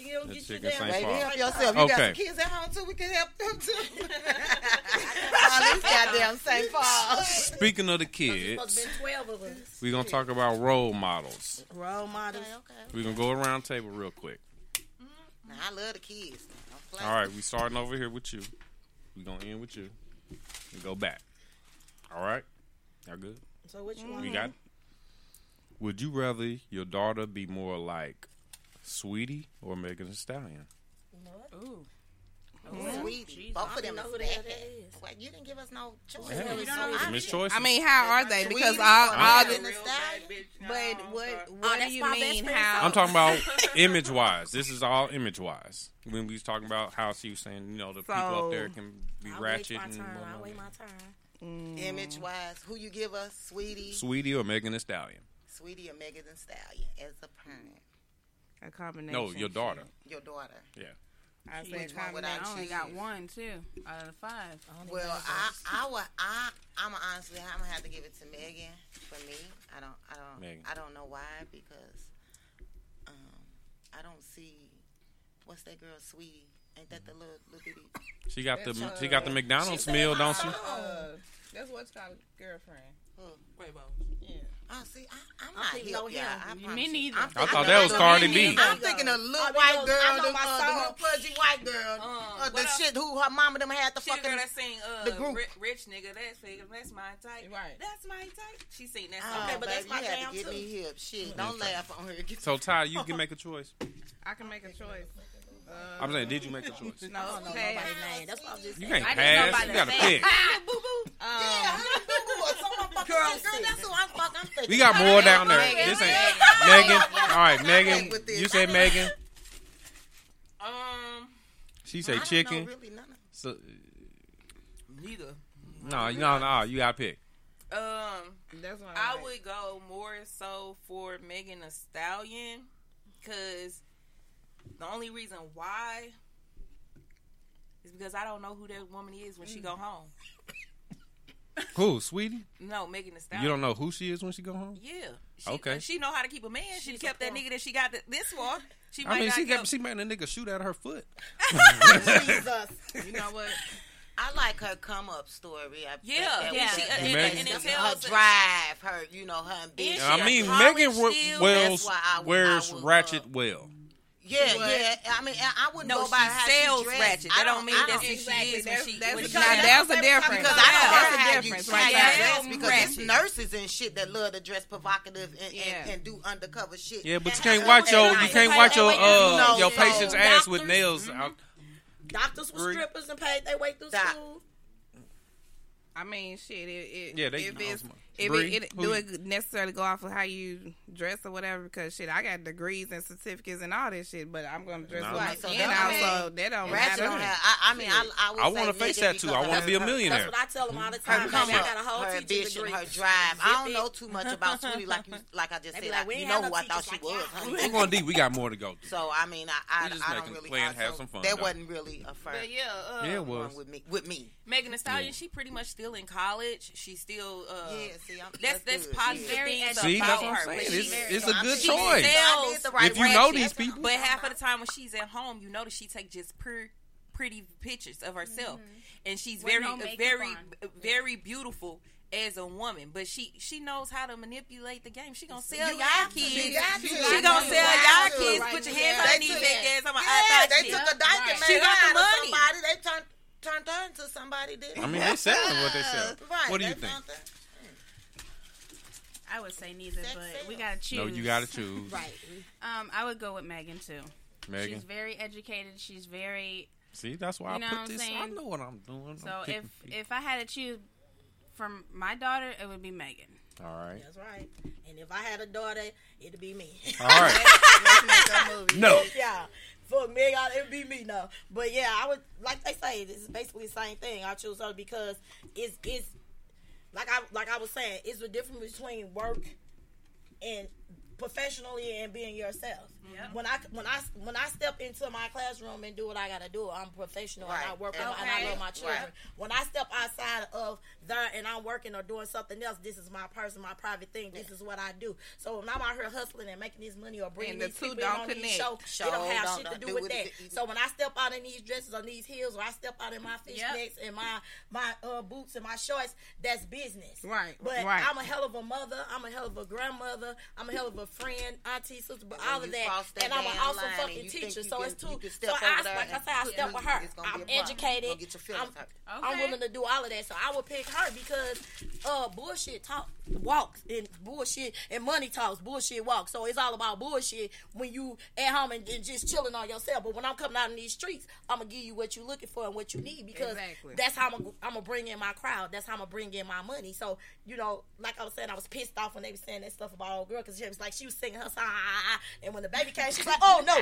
Yeah, yeah, you don't The get your chicken damn St. Baby, help yourself. You got Okay. some kids at home too. We can help them too. All these goddamn St. Paul. Speaking of the kids, to be twelve of us. we're gonna talk about role models. Role models. okay We're gonna go around table real quick. Now, I love the kids. All right, we starting over here with you. We gonna end with you. We go back. All right, y'all good? So which one? We got. Would you rather your daughter be more like Saweetie or Megan Thee Stallion? Ooh. Saweetie. Jeez, Both of them know is who bad. that is. Wait, you didn't give us no choice. Yeah, We it's don't know Miss. Choice. I mean, how are they? Because Saweetie all, all Megan the. Thee Stallion? But oh, what Oh, what do you mean? How I'm talking about image wise. This is all image wise. When we was talking about how she was saying, you know, the people up there can be I'll ratchet wait my and turn. I'll wait my turn. Mm. Image wise, who you give us, Saweetie? Saweetie or Megan Thee Stallion? Saweetie or Megan Thee Stallion as a parent? A combination. No, your daughter. Your daughter. Yeah. I Which said one would I combination. I only got one too out of the five. Well, I, I would, I, I'm honestly, I'm gonna have to give it to Megan. For me, I don't, I don't, Megan. I don't know why because, um, I don't see what's that girl, Saweetie? Ain't that the little, little bitty? She got the That's, she got the McDonald's she meal, don't she? Uh, that's what's called a girlfriend. Wait, Bo. Yeah. Oh, see, I, I'm I not think hip, no yeah. him. I Me neither. I'm I thought of that was the- Cardi me B. neither. I'm thinking of little I white know- girl, I know the, my uh, the little pudgy white girl, Uh, uh, the else? shit who her mama them had the She the fucking. girl that sing uh, the group. Rich, rich nigga. That's. That's my type. Right. That's my type. She sing that Oh. Okay, but that's baby, my you had jam, to get too. me hip. Shit, don't laugh on her. So Ty, you can make a choice. I can make a choice. Uh, I'm saying, did you make a choice? no, I don't know hey, nobody's name. That's what I'm just You saying. can't I didn't pass. You gotta name. pick. um, Yeah, boo-boo or Girl. Girl, that's who I'm fucking. I'm thinking. We got more down there. Megan. This ain't Megan. Megan. All right, Megan. with this. You say Megan. Um, She I say don't know chicken. really none of So, neither. no, no, no. You gotta pick. Um, that's what I like. would go more so for Megan Thee Stallion because the only reason why is because I don't know who that woman is when she go home. Who, Saweetie? No, Megan Thee Stallion. You don't know who she is when she go home. Yeah. She, Okay. She know how to keep a man. She She's kept that pro. nigga that she got th- this for. She might I mean, not she kept- she made a nigga shoot at her foot. Jesus. You know what? I like her come up story. I, Yeah, that- yeah. that- She, and, and, and it her tells drive, her you know her ambition. I mean, College Megan still, w- wears that's why I would- wears would, uh, ratchet well. Yeah, What? yeah. I mean, I I wouldn't No, go she by how sells she dressed. ratchet. I That don't mean I that's who she Exactly. is when she that's when because she now that's the difference. because Yeah. I don't That's know how you difference try right to there. dress because Ratchet. it's nurses and shit that love to dress provocative and, Yeah. and, and do undercover shit. Yeah, but you can't watch your you can't watch your pay- uh No, your so- patient's ass with doctors- nails out. Doctors were Agree. strippers and paid their way through Doc- school. I mean, shit. It, it, Yeah, they- if no, it's it's if Bre, it, it do it necessarily go off of how you dress or whatever because shit, I got degrees and certificates and all this shit, but I'm gonna dress No. with my Right, so skin that- I mean, that don't matter. don't have. I, I mean, I, I I want to face Megan that too. I want to be a millionaire. That's what I tell them all the Her time. come Baby, I got a whole her teacher's ambition, degree. her drive. I don't Zip know too much about Saweetie like you, like I just said. like, I- we you know who I thought teachers she like was. y'all. honey. We're going deep. We got more to go. through. So I mean, I, I, just I don't really. plan, I, have some fun, That wasn't really a first But yeah, uh, Yeah, it was. with me. With me. Megan Thee Stallion, she pretty much still in college. She's still uh, Yeah, see, I'm, that's that's good. positive Yeah. Things See, about that's what I'm her. saying. It's, she- it's a I'm good she choice. sells- I did the right If you know these people. But half of the time when she's at home, you notice she take just per, pretty pictures of herself, mm-hmm. and she's With very, no very, on. very beautiful as a woman. But she she knows how to manipulate the game. She gonna sell You y'all have to. kids. You got to. She gonna got sell to. y'all Right kids. now. Put your Yeah. hands They underneath took- that gas. I'm Yeah, they shit. took a dyke and She got the money. somebody. They turned turned her into somebody. Didn't I mean, they? they selling what they sell. Right. What do you think? found that. I would say neither, Sex but we gotta choose. No, you gotta choose. Right. Um, I would go with Megan too. Megan. She's very educated. She's very. See, that's why You I know put what I'm this. I know what I'm doing. I'm So if people. if I had to choose from my daughter, it would be Megan. all right, That's right. And if I had a daughter, it'd be me. all right. Let's make a movie. No, yeah. For me, it'd be me No. But yeah, I would like they say, it's basically the same thing. I choose her because it's it's like I like I was saying, it's the difference between work and professionally and being yourself. Yep. When I when I when I step into my classroom and do what I gotta do, I'm professional and I work with my, and I love my children. Right. When I step outside of there and I'm working or doing something else, this is my person, my private thing. This is what I do. So when I'm out here hustling and making this money or bringing And the these two people don't in on these connect. shows, Show it don't have don't- shit to don't do, do with with that. it. So when I step out in these dresses on these heels, or I step out in my Yep. fishnets and my my uh, boots and my shorts, that's business. Right, But right. I'm a hell of a mother. I'm a hell of a grandmother. I'm a hell of a friend, auntie, sister, but all of you that. Cross that And I'm an damn awesome line fucking and you think teacher. So can- it's you too. can So I, over there like I said, I step with her. it's gonna I'm a educated. Get your I'm, hurt. I'm willing to do all of that. So I would pick her because uh bullshit talk walks and bullshit and money talks bullshit walks. So it's all about bullshit when you at home and, and just chilling on yourself. But when I'm coming out in these streets, I'm gonna give you what you're looking for and what you need because Exactly. that's how I'm gonna, I'm gonna bring in my crowd. That's how I'm gonna bring in my money. So you know, like I was saying, I was pissed off when they were saying that stuff about old girl because she was like she was singing her song, ah, ah, ah, and when the baby came, she was like, oh no,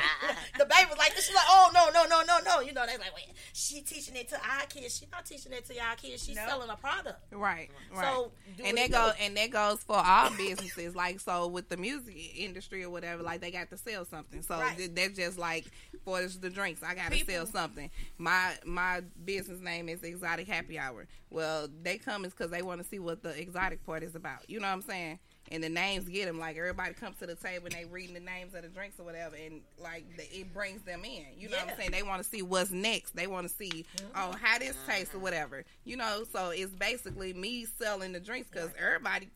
the baby was like, she's like, oh no, no, no, no, no. You know, they like, wait, she teaching it to our kids. She not teaching it to y'all kids. She's Nope. selling a product. Right, right. So, and that it go do. and that goes for all businesses. Like so, with the music industry or whatever, like they got to sell something. So Right. th- that's just like for the drinks, I got to sell something. My my business name is Exotic Happy Hour. Well, they come is because they want to see what the exotic part is about. You know what I'm saying? And the names get them. Like everybody comes to the table and they reading the names of the drinks or whatever, and like the, it brings them in. You know what I'm saying? They want to see what's next. They want to see oh mm-hmm. how this tastes or whatever. You know, so it's basically me selling the drinks because everybody.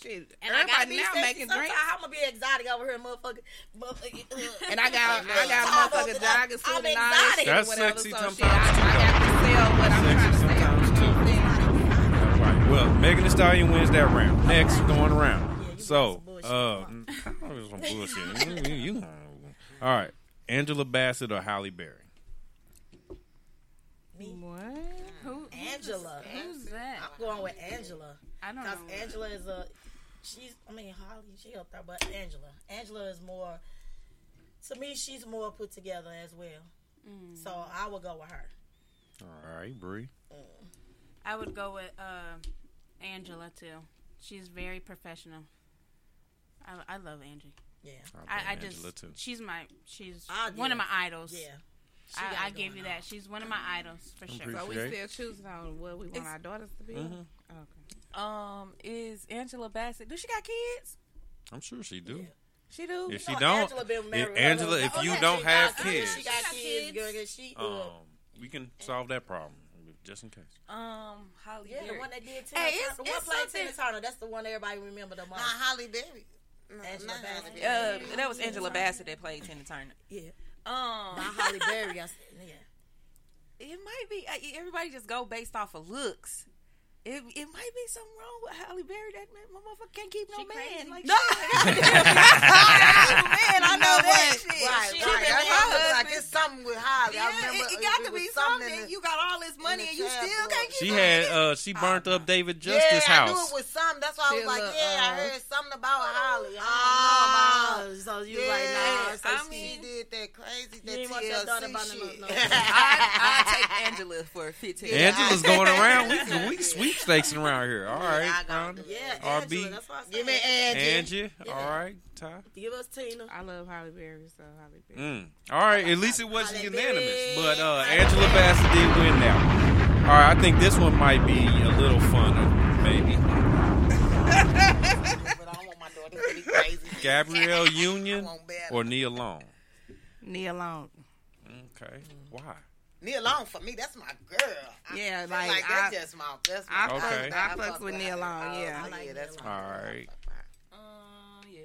Shit, And I gotta everybody now sexy making sometimes. drinks. I'm gonna be exotic over here, motherfucker. motherfucker And I got I got a I'm motherfucker jogging suit and all that shit That's whatever. sexy so sometimes shit, too, I though. got to sell what I'm trying to sell. sometimes, too. You know what I'm saying? All right. Well, Megan Thee Stallion wins that round. Next, going around. Yeah, you So, some bullshit. uh, some bullshit. You- you- all right, Angela Bassett or Halle Berry? What? Who? Angela. Who's that? I'm going with Angela. I don't Because know. Angela is a, she's, I mean, Halle, she up there, but Angela. Angela is more, to me, she's more put together as well. Mm. So I would go with her. All right, Bree. I would go with uh, Angela too. She's very professional. I, I love Angie. Yeah. I, I Angela, just too. she's my she's Ah, one of my idols. Yeah. She I, I it give you going that. She's one of my idols for sure. But we still choosing on what we want our daughters to be. Mhm. Okay. Um, is Angela Bassett? Do she got kids? I'm sure she do. She do. If she No, don't, Angela been if- married with Angela, if little- you Oh, yeah, don't have got kids, She got She got kids, kids. girl. 'cause She, uh, um, we can solve that problem just in case. Um, Halle yeah, the one that did Tina Hey, Turner. it's- The one it's played something- Tina Turner. That's the one everybody remember the most. Not Halle Berry. No, Angela Bassett. Uh, that was Angela Bassett that played Tina Turner. yeah. Um, Not Halle Berry. I said, yeah. it might be. uh, Everybody just go based off of looks. It, it might be something wrong with Halle Berry. That man, my motherfucker can't keep no She man. crazy. Like, No. man, I know that shit. Right, She right. been That's with why I her was like, it's something with Halle. I Yeah, remember it, it got to be something. something. in the- you got all this money and you still tabloid. can't keep She no had, man. uh, she burnt up David Justice's yeah, Justice I knew it was something. That's why I was like, look, yeah, I uh, heard something about Halle. I Oh, don't so you about. like, Yeah, nah, so I mean, she did that crazy, You that ain't want that daughter by TLC no- shit. no- I, I take Angela for 15. Angela's going around. We, we sweepstakes around here. All right, I got Rhonda. it. Yeah, RB. Angela. That's why I. Give me Angie. Angie. All right, Ty. Give us Tina. I love Halle Berry, so Halle Berry. Mm. All right, at least it wasn't Halle unanimous, Berry. but uh, Angela Bassett did win now. All right, I think this one might be a little funner, maybe. But I don't want my daughter to be crazy. Gabrielle Union or Nia Long? Nia Long. Okay, why? Nia Long for me, that's my girl. I Yeah, feel like, that's I- just my. That's I my fuck- girl. I fucks fuck with Nia. Long, yeah. I like yeah, Nia that's Long. my. All right, Uh, yeah.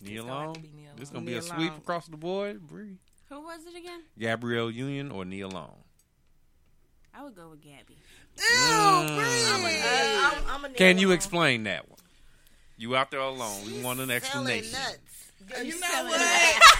Nia gonna have Long. to be Nia This Long. gonna be a Nia sweep Long. across the board. Bre. Who was it again? Gabrielle Union or Nia Long? I would go with Gabby. I'm a, I'm, I'm a Can you explain that one? You out there alone. We want an Selling explanation. nuts. You know what?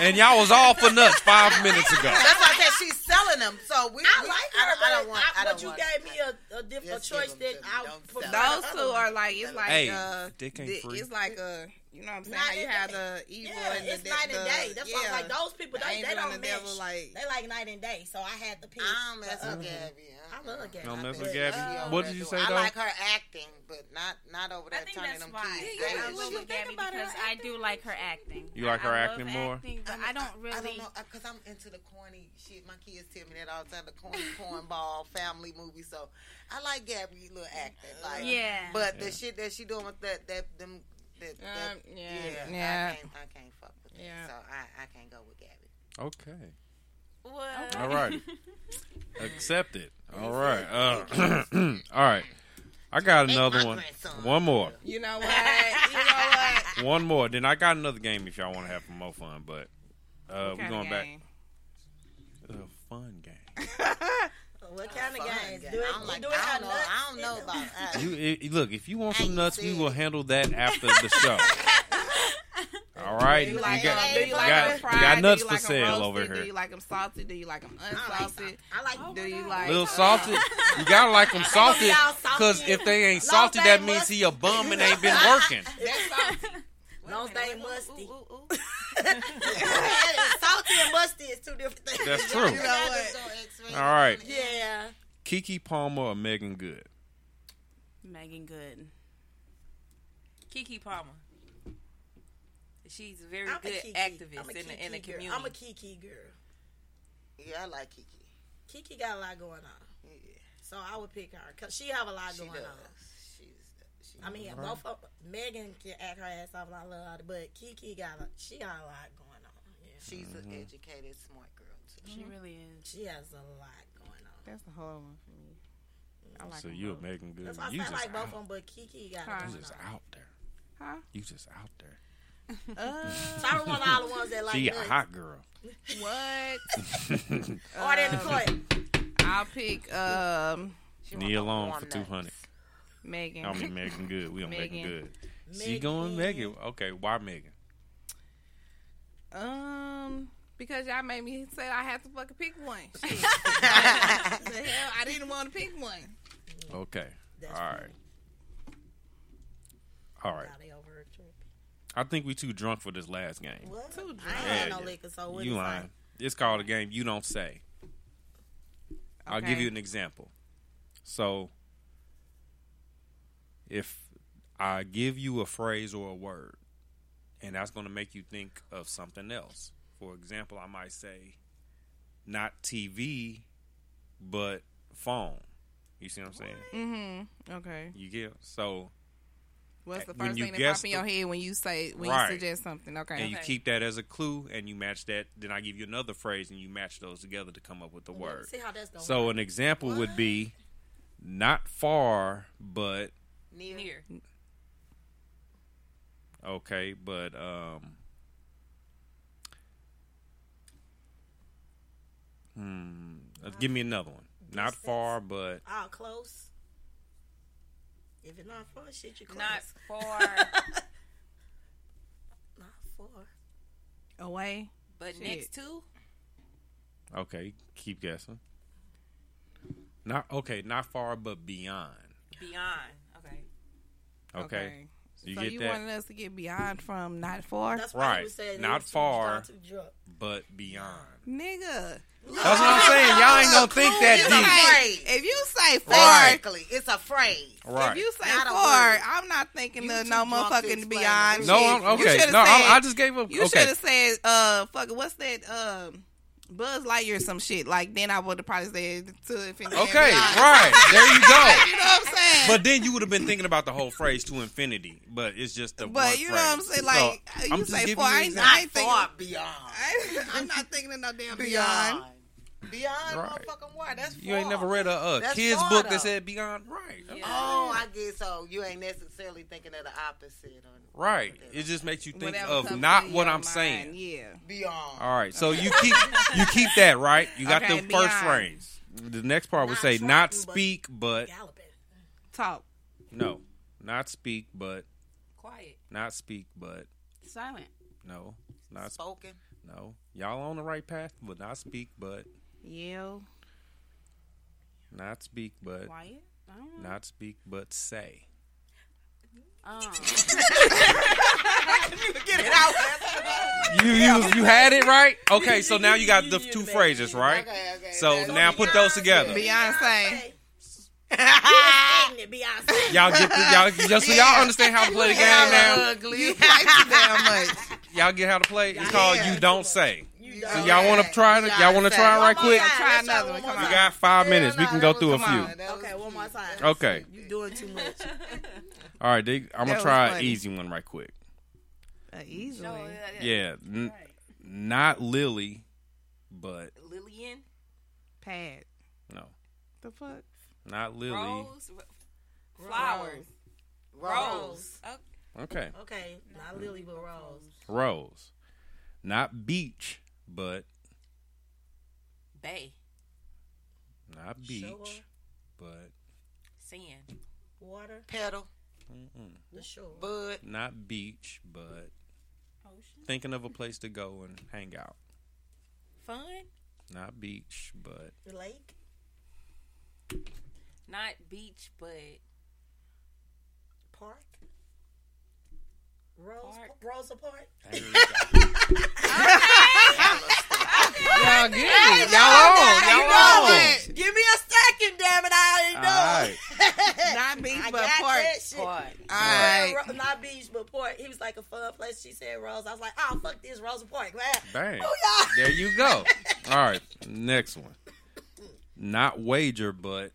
And y'all was all for nuts five minutes ago. That's why I said she's selling them. So we. I we- like I her, don't, I don't want. I, I- don't but you want, gave me a, a different Just choice them that. I Don't prefer. sell Those two are like it's like Hey, uh, dick ain't the- free. it's like uh, you know what I'm saying? Night How you have day. the evil Yeah, and the, it's the, night and day. That's why yeah. I'm like those people. The They, they don't and the match. like- they like night and day. So I had to pick. I don't mess with. Mm-hmm. Gabby. I love Gabby. Don't I mess with Gabby. She What did you doing- say, I though? like her acting, but not not over I there think turning that's them why. kids. I gay. go What you with think Gabby about her because I do like her acting. You like her acting more? Uh, I don't really. I don't know uh, because I'm into the corny shit. My kids tell me that all the time. The corny cornball family movie. So I like Gabby little acting. Like, Yeah. But the shit that she doing with that that them. That, that, Um, yeah. yeah, Yeah. I can't, I can't fuck with it. Yeah. So I, I can't go with Gabby. Okay. What? All right. Accept it. All right. Uh, all right. I got another one. One more. You know what? You know what? One more. Then I got another game if y'all want to have some more fun. But uh, we're going back. game? A fun game. What kind of games? game. Do it, I don't like. do it I don't know. nuts I don't know about. Uh, You it, look, if you want some Ain't nuts, we will handle that after the show. All right, Do you you like got, them? Do you you like got, them fried? got nuts do you for like 'em sale roasted? over Do here. you like them salted? Do you like them I like, unsalted? I like. Do you like Little salted. You gotta like them salted, salty because if they ain't Long salty, that thing means he a bum and ain't been working. That's salty. Long thing musty. Ooh, ooh, ooh. Salty and musty is two different things. That's true. you know what? All right, Yeah. Keke Palmer or Meagan Good? Meagan Good. Keke Palmer. She's a very I'm a good Keke. activist I'm a in the, in the Keke girl. community. I'm a Keke girl. Yeah, I like Keke. Keke got a lot going on, Yeah, so I would pick her because she have a lot she going does. on. She's. She, I mean, both of, Megan can act her ass off, and I love her, but Keke got a, she got a lot going on. Yeah. she's Mm-hmm. an educated, smart girl too. She really is. She has a lot going on. That's the whole one for me. I like so you're making Good? That's why I You I just like both of out. them, but Keke got Huh. You going just on. out there. Huh? You just out there. Uh, Tyra one of all the ones that like She a hot girl. what? Or in the court. I'll pick um She want Knee alone for two hundred. Megan. I mean Meagan Good. We on Megan, Megan. Good. She going Megan. Okay, why Megan? Um, because y'all made me say I had to fucking pick one. The hell, I didn't want to pick one. Okay. That's All right. funny. All right. Now they over a trip. I think we too drunk for this last game. What? Too I ain't drunk. had no yeah. liquor, so what you is lying. like? It's called a game you don't say. I'll give you an example. So, if I give you a phrase or a word, and that's going to make you think of something else. For example, I might say, not TV, but phone. You see what I'm saying? Mm-hmm. Okay. You get so, What's the When first you thing that pops in your head when you say when Right. you suggest something? Okay. and you keep that as a clue, and you match that. Then I give you another phrase, and you match those together to come up with the Let me word. See how that's going. So an example would be not far, but Near. Near. Okay, but um Hmm. uh, Give me another one. Not far, but all close. If it's not far, shit, you close. Not far, not far. Away. but Shit. next to. okay. Keep guessing. Not okay. Not far, but beyond. Beyond. Okay. Okay. So you so get you that, wanted us to get beyond from not far, That's why Right. he was saying Not far. but beyond. nigga. That's what I'm saying. Y'all ain't gonna think that It's deep. phrase. If you say far, Right. It's a phrase. Right. if you say Not a far. I'm not thinking You of no drunk to motherfucking beyond. No. I'm, okay. should've No, I'm, said- I just gave up. You okay. should have said, uh, fuck it, what's that, um, Buzz Lightyear or some shit. Like, then I would have probably said to infinity. Okay, right. There you go. You know what I'm saying? But then you would have been thinking about the whole phrase to infinity, but it's just the But one you know what I'm saying? Like, So, you I'm just say giving far, you I an ain't. I ain't thinking. Far beyond. I, I'm not thinking of no damn beyond. Beyond. Beyond Right. motherfucking word. That's You ain't never read a, a kid's far, book though. that said beyond. Right. Oh, I get so you ain't necessarily thinking of the opposite on Right. It just makes you think Whatever of not what I'm mind, saying. Yeah. beyond. All right. So you keep you keep that right. You got Okay, the first beyond. phrase. The next part would Not say not speak, but Galloping. Talk. no, not speak, but Quiet. Not speak, but Silent. no. Not sp- Spoken. no. Y'all on the right path, but not speak, but Yell. not speak, but Quiet. I don't know. not speak, but say. Um, Get it out. You you you had it right. Okay, so now you got the two phrases right. Okay, okay. So now put those together. Beyonce. Ignorant Beyonce. Y'all get the, y'all just so y'all understand how to play the game now. Ugly. You play too damn much. Y'all get how to play. It's called you don't say. You So don't. y'all want to try it? Y'all want to try it right quick? Try Let's try another one one. more Come We on. got five minutes. We can go through a Come few. on. That was- Okay, one more time. Okay. You doing too much. All right, they, I'm That gonna was try an funny. easy one right quick. Uh, easily. No, yeah, yeah. Yeah, n- not Lily, but Lillian. Pad. no, The fuck? Not Lily. Rose. Flowers. Rose. Okay, Okay, not Lily, but Rose. Rose. Not beach, but Bay. not beach, Shore. but Sand. Water, Pedal. mm-mm. the shore. Bud. not beach, but ocean. thinking of a place to go and hang out. Fun. Not beach, but The lake. Not beach, but Park. Rose Park. Rosa Park. there you go. y'all get it. Y'all on. Y'all on. Give me a second, damn it! I already know. All Not beach, I but got park. that shit. Park. All right. Ro- Not beach, but port. He was like a fun place. She said Rose. I was like, oh fuck this Rosa Park, man. Bang. There you go. All right, next one. Not wager, but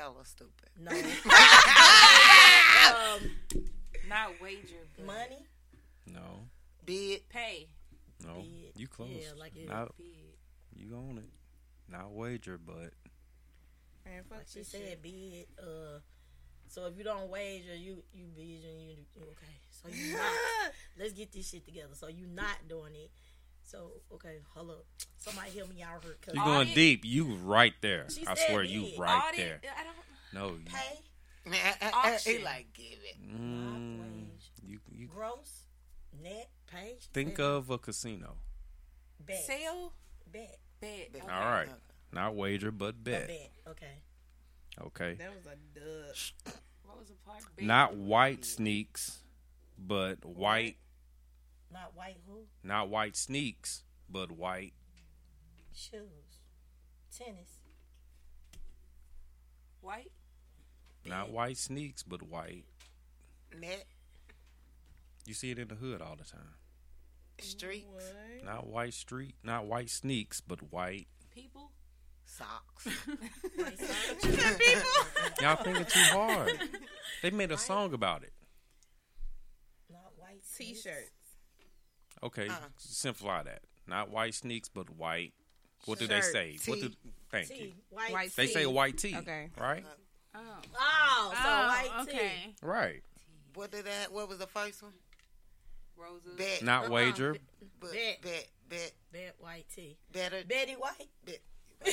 Hella stupid. No. um, Not wager, but money. no, Bid. pay. no. Bid. You close. Yeah, like it- Not Bid. you own it. Not wager, but Man, fuck Like she said, shit. bid. Uh, so if you don't wager, you you bid and you you- okay. So you not. let's get this shit together. So you not doing it. So okay, hold up. Somebody help me out here. Cause you going Audit. deep. You right there. She I said swear, you bid. right Audit. there. I don't. No, you. pay, he Auction. like, give it. Mm, you, you gross, net, pay. Think said of a casino. bet, Sale. bet, Bet. Bet. Okay. All right, not wager, but bet. bet. Okay. Okay, That was a dub. What was the part? Bet. not white sneaks, but white. Not white who Not white sneaks, but white. shoes, tennis, white. Not white sneaks, but white. Net. You see it in the hood all the time. Street. What? Not white street, not white sneaks, but white. People. Socks. People? Y'all thinking too hard. They made a song about it. not white T-shirts. Okay, Uh. simplify that. Not white sneaks, but white. What do they Shirt. say? What do? Thank you. White. White They tee. say white tee. Okay. Right. Oh. Oh, so Oh, white tee. okay. Right. what did that? What was the first one? Roses. Bet. Not Uh-uh. wager. But, Bet. bet. Bet. Bet white tee. Better. Betty White. Bet. There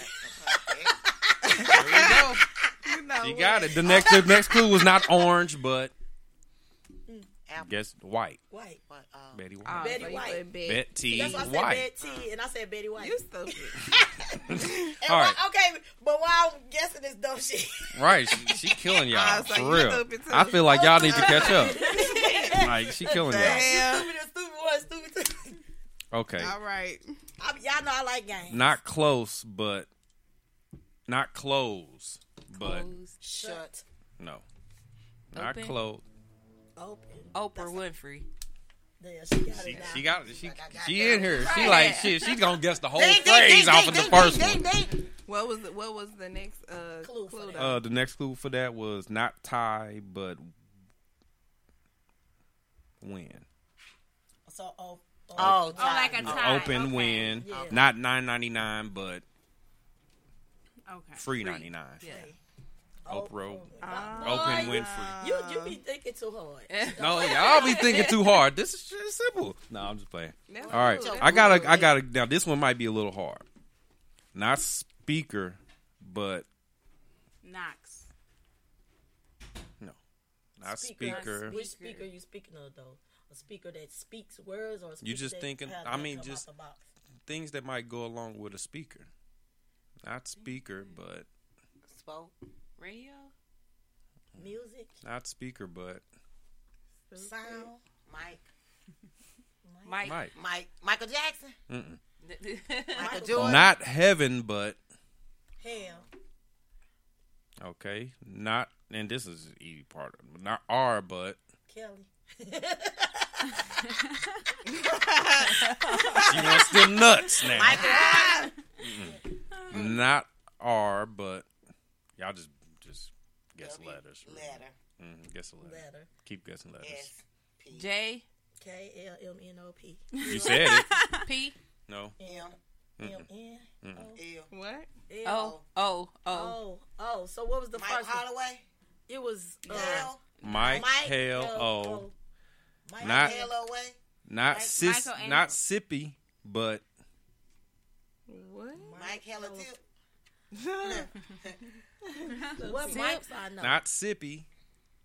you go. You know You got it. The next the next clue was not orange, but Apple. guess white. White. What? Um, Betty Oh, White. Betty so White. said bet. Betty That's why I said White. Betty, and I said Betty White. You stupid. All right. why- okay, but while I'm guessing this dumb shit. Right. She, she killing y'all I like, for real. I feel like y'all need to catch up. Like she killing y'all. Stupid and stupid one, stupid two. Okay. All right. I, y'all know I like games. Not close, but not close, but Closed. Shut. no. Not close. Open. Oprah Winfrey. There, she got She, it now. she got it. She I got she in here. She like shit. She's gonna guess the whole Ding, ding, phrase ding, off ding, of the first ding, one. ding, ding. What was the what was the next uh, Clue for that. Uh, the next clue for that was not tie, but win. So, oh, oh, Oh, Oh, like a time. tie. Open okay. win. Yeah. Not nine ninety nine, but Okay. free ninety nine. Yeah. Oprah. Oprah Open Boy, win. You you be thinking too hard. No, y'all be thinking too hard. This is just simple. No, I'm just playing. All right. I gotta, I gotta. Now this one might be a little hard. Not speaker, but Knox. No, Not speaker. Which speaker you speaking of though? A speaker that speaks words or a speaker You just that thinking. has I mean, just things that might go along with a speaker. Not speaker, but Spoke. Radio. music. not speaker, but Sound. Mike. Mike. Mike. Mike. Michael Jackson. Michael Jordan. Not heaven, but Hell. okay. Not and this is the easy part. of it. Not R, but Kelly. she wants them nuts now. Michael Not R, but y'all just just guess W. letters. Letter. Mm, guess a letter. Letter. Keep guessing letters. S. P. J. K L M N O P. You said it. P. No. M. M. N Mm-mm. L. What? Oh. Oh. Oh. Oh. Oh. So what was the Mike first one? Holloway. It was uh, L. Mike, Mike Hale, L. O. Mike Not- L. L-O-A. Not Mike- sis, not sippy, but What? Mike Hella Tip. What Mike's I know? not sippy.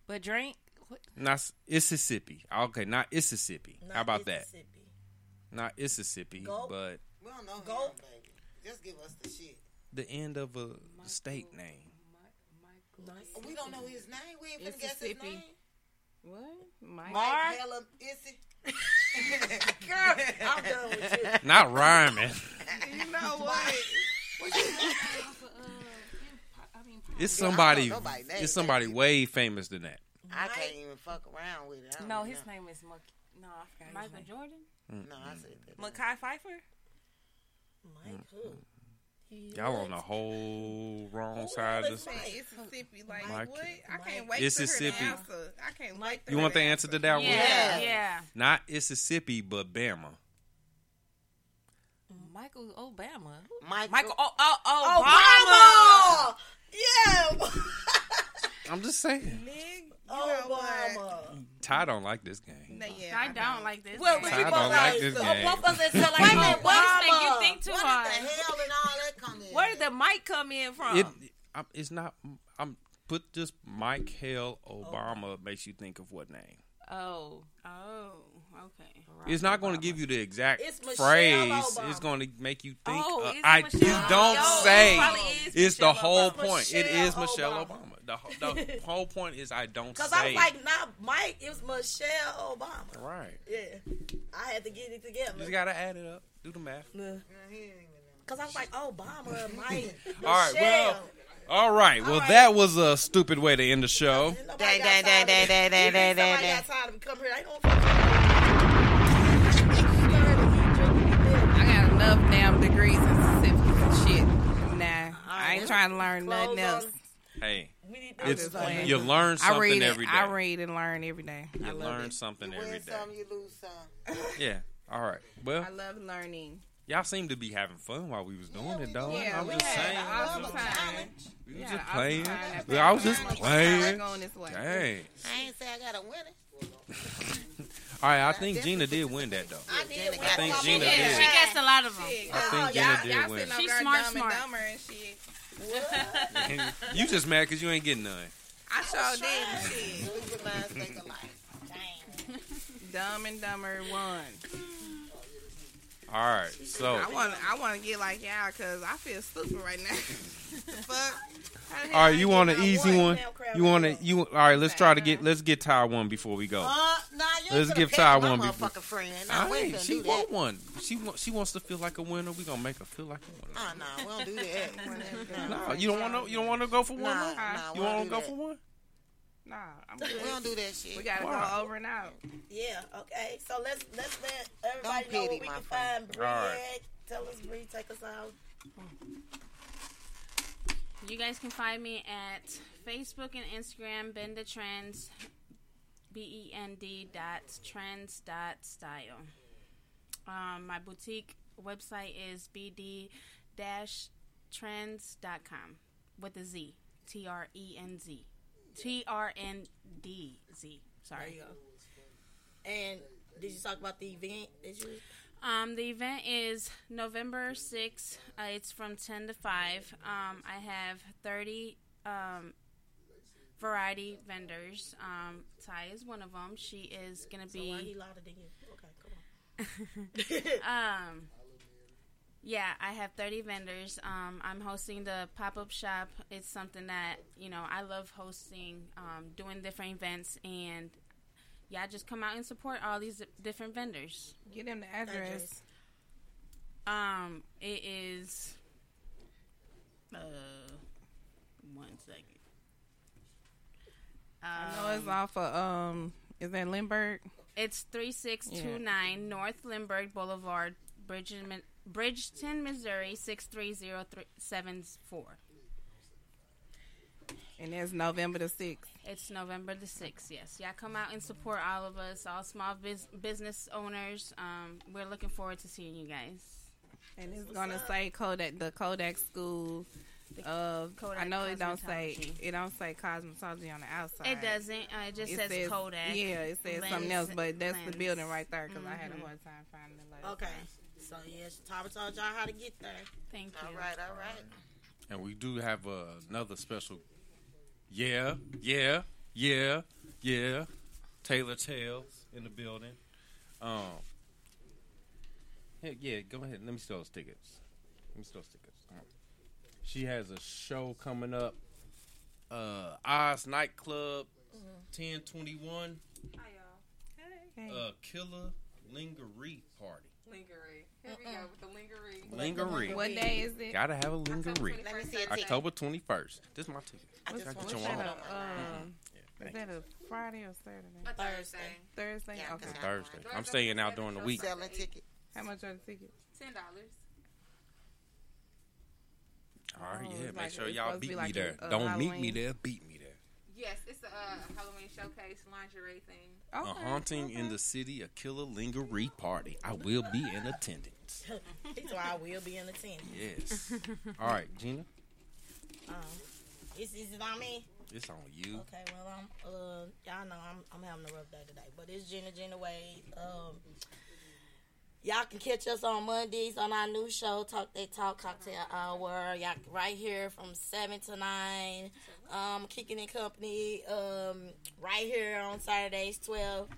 But drink. What? Not s- Mississippi. Okay, not Mississippi. Not How about that? Mississippi. Not Mississippi, Go. but We don't know Go. him, baby. Just give us the shit. the end of a state name. Nice. We don't know his name. We ain't finna guess his Mississippi. name. What? Mike. Mar. Mike Hella Issy. Girl, I'm done with you. Not rhyming. You know what? It's Girl, I don't somebody. know name, It's somebody way famous than that. I can't even fuck around with it. No, his know. name is Mc. No, I forgot his Michael name. Jordan. No, I said that. Mackay Pfeiffer. Mike who? He Y'all on the whole wrong Who side of else this. Mississippi, like Mike- what? I can't wait for Mississippi. her to answer. I can't wait. For You her want the answer to that Yeah, one? Yeah. yeah. Not Mississippi, but Bama. Michael Obama. Mike. Michael. Oh, oh, Obama. Obama. Yeah. I'm just saying. Nigga, you know what? Obama. Ty don't like this game. No, yeah, I don't like this. Well, game. Ty we don't like like this so game. both of us that sound like Wait a minute, what Obama. You think too Where hard. did the hell and all that come in? Where did the mic come in from? It, I'm, it's not. I'm put just Mike Hale Obama makes you think of what name? oh, Oh, okay. It's not going to give you the exact It's phrase. Obama. It's going to make you think. Oh, uh, I Michelle you don't Obama. say. It probably is It's the whole Obama. point. It Michelle is Michelle Obama. Obama. The, whole- the whole point is I don't Cause say. I was like, not Mike. It was Michelle Obama. right. Yeah, I had to get it You together. just gotta add it up. Do the math. Cause I was like, Obama, Mike, All right. Well. All right. Well, right. that was a stupid way to end the show. Nobody got Dang, dang, time dang, to- dang, dang, You think dang, somebody dang, got time to come here. They don't fucking. I got enough damn degrees and certificates and shit. Nah, I ain't trying to learn nothing else. Hey, We need I'm it's just you learn something I something read every it. day. I read and learn every day. I You love learn it. something You every win some, you lose some. Yeah. All right. Well, I love learning. y'all seem to be having fun while we was doing Yeah, it, though. Yeah, I'm we just had saying. an awesome time. We We was had just an awesome playing. time I was first just time. playing. Going this way. Dang. I ain't say I got a winner. All right, I think Gina did win that though. I did. I think. Gina Yeah, did. she gets a lot of them. I think y'all- Gina y'all did win. sitting up She's smart, smart. and dumber and shit. you just mad because you ain't getting none. I sure did shit. Stupid minds think alike. Dumb and dumber won. All right, so I want I want to get like y'all because I feel stupid right now. Fuck. How the hell all I right, you want an easy one? crowd You want to you? All right, let's try to get let's get Ty one before we go. Uh, nah, you ain't Let's finna give pick Ty my one before- friend. Nah, we I ain't ain't. finna She do that. want one. She want. She wants to feel like a winner. We gonna make her feel like a winner. Oh, no, we don't do that. No, you don't want to. You don't want to go for one. Nah, no? nah, we you don't want to go that. for one? Nah, I'm We good. don't do that shit. We gotta Why? go over and out. Yeah. Okay. So let's let's let everybody Don't know pity where we can friend. find Bre. All right. at. Tell us, Bre. Take us out. You guys can find me at Facebook and Instagram, Bend Da Trendz, B E N D dot trends dot style. Um, my boutique website is bd dash trends dot com with a Z. T R E N Z. T R N D Z. Sorry. And did you talk about the event? Did you? Um, the event is November 6th. Uh, it's from 10 to 5. Um, I have 30 um, variety vendors. Um, Ty is one of them. She is gonna be. So why he louder than you? Okay, come on. um, yeah, I have 30 vendors. Um, I'm hosting the pop up shop. It's something that, you know, I love hosting, um, doing different events, and yeah, just come out and support all these different vendors. Get them the address. Um, it is. Uh, one second. I know it's off of um. Is that Lindbergh? It's 3629 North Lindbergh Boulevard, Bridgeton, Bridgeton, Missouri 63074. And it's November the sixth. It's November the 6th, yes. Yeah, come out and support all of us, all small bus- business owners. Um, we're looking forward to seeing you guys. And it's gonna say Kodak, the Kodak School of. Kodak I know it don't say it don't say cosmetology on the outside. It doesn't. Uh, it just It says, says- Kodak. Yeah, it says something else, but that's the building right there because I had a Mhm. hard time finding it. Last Okay. time. So yes, Tara told y'all how to get there. Thank you. All right, all right. And we do have uh, another special. Yeah, yeah, yeah, yeah. Taylor Tales in the building. Um. Heck yeah, go ahead. Let me see those tickets. Let me see those tickets. She has a show coming up. Uh, Oz Nightclub, ten twenty one. Hi y'all. Hey. Uh, Killer Lingerie Party. Lingerie. Here we go with the lingerie. Lingerie. What day is it? Gotta have a lingerie. Let me see a ticket. October twenty first. This is my ticket. I just Gotta want get to your show own. Um, Yeah, is thank that a Friday or Saturday? A Thursday. Thursday. Yeah, okay. cause Thursday. I'm staying out during the week. Selling tickets. How much are the tickets? Ten dollars. All right, Oh, yeah. it's Make like- sure it's y'all supposed to be beat me like there. a, uh, Don't meet me Halloween. there. Beat me there. Yes, it's a uh, Halloween showcase lingerie thing. A Okay, haunting in the city, a killer lingerie party. I will be in attendance. That's why I will be in attendance. Yes. All right, Gina, Um, is, is it on me? it's on you. Okay, well, I'm, uh, y'all know I'm, I'm having a rough day today, but it's Gina Gina Wade. Um, y'all can catch us on Mondays on our new show, Talk They Talk Cocktail Hour. Y'all right here from seven to nine. Um, kicking in company. Um, right here on Saturdays, twelve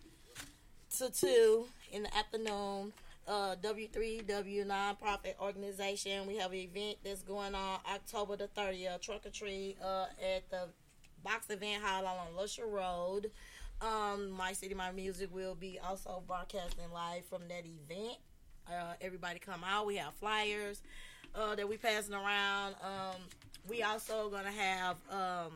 to two in the afternoon. Uh, W3W nonprofit organization. We have an event that's going on October the 30th, Truck or Treat, uh, at the Box Event Hall on Lusher Road. Um, My City, My Music will be also broadcasting live from that event. Uh, everybody come out. We have flyers uh, that we passing around. Um, we also gonna have um,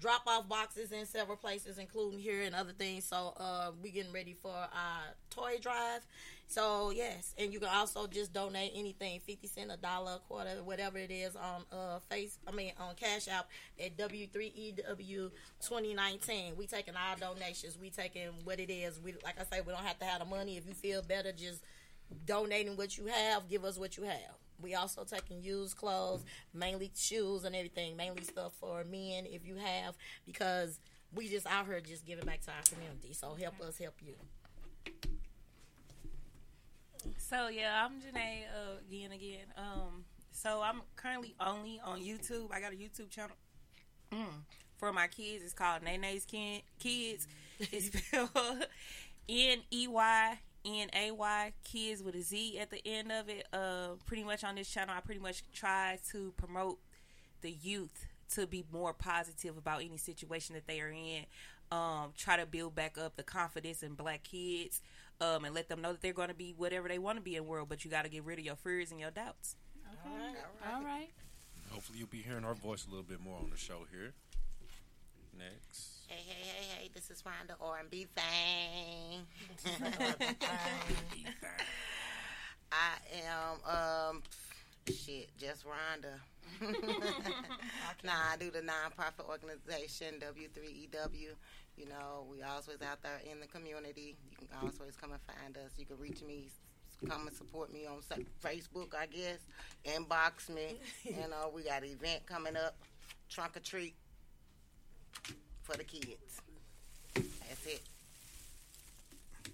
drop off boxes in several places, including here and other things. So uh, we getting ready for our toy drive. So yes, and you can also just donate anything, fifty cent, a dollar, a quarter, whatever it is on uh face. I mean on Cash App at W three EW twenty nineteen. We taking our donations. We taking what it is. We like I say, we don't have to have the money. If you feel better, just donating what you have. Give us what you have. We also taking used clothes, mainly shoes and everything, mainly stuff for men if you have, because we just out here just giving back to our community. So help us help you. So yeah, I'm Janae uh, again again. Um, so I'm currently only on YouTube. I got a YouTube channel mm, for my kids. It's called Nene's Kin- Kids. It's spelled N E Y N A Y Kids with a Z at the end of it. Uh, pretty much on this channel, I pretty much try to promote the youth to be more positive about any situation that they are in. Um, try to build back up the confidence in black kids, um, and let them know that they're going to be whatever they want to be in the world. But you got to get rid of your fears and your doubts. All right. All right. Hopefully, you'll be hearing our voice a little bit more on the show here. Next. Hey, hey, hey, hey! This is Rhonda R&B thing. I am um shit, just Rhonda. nah, I do the nonprofit organization W3EW. You know, we always out there in the community. You can always come and find us. You can reach me, come and support me on Facebook, I guess. Inbox me. you know, we got an event coming up, trunk or treat for the kids. That's it.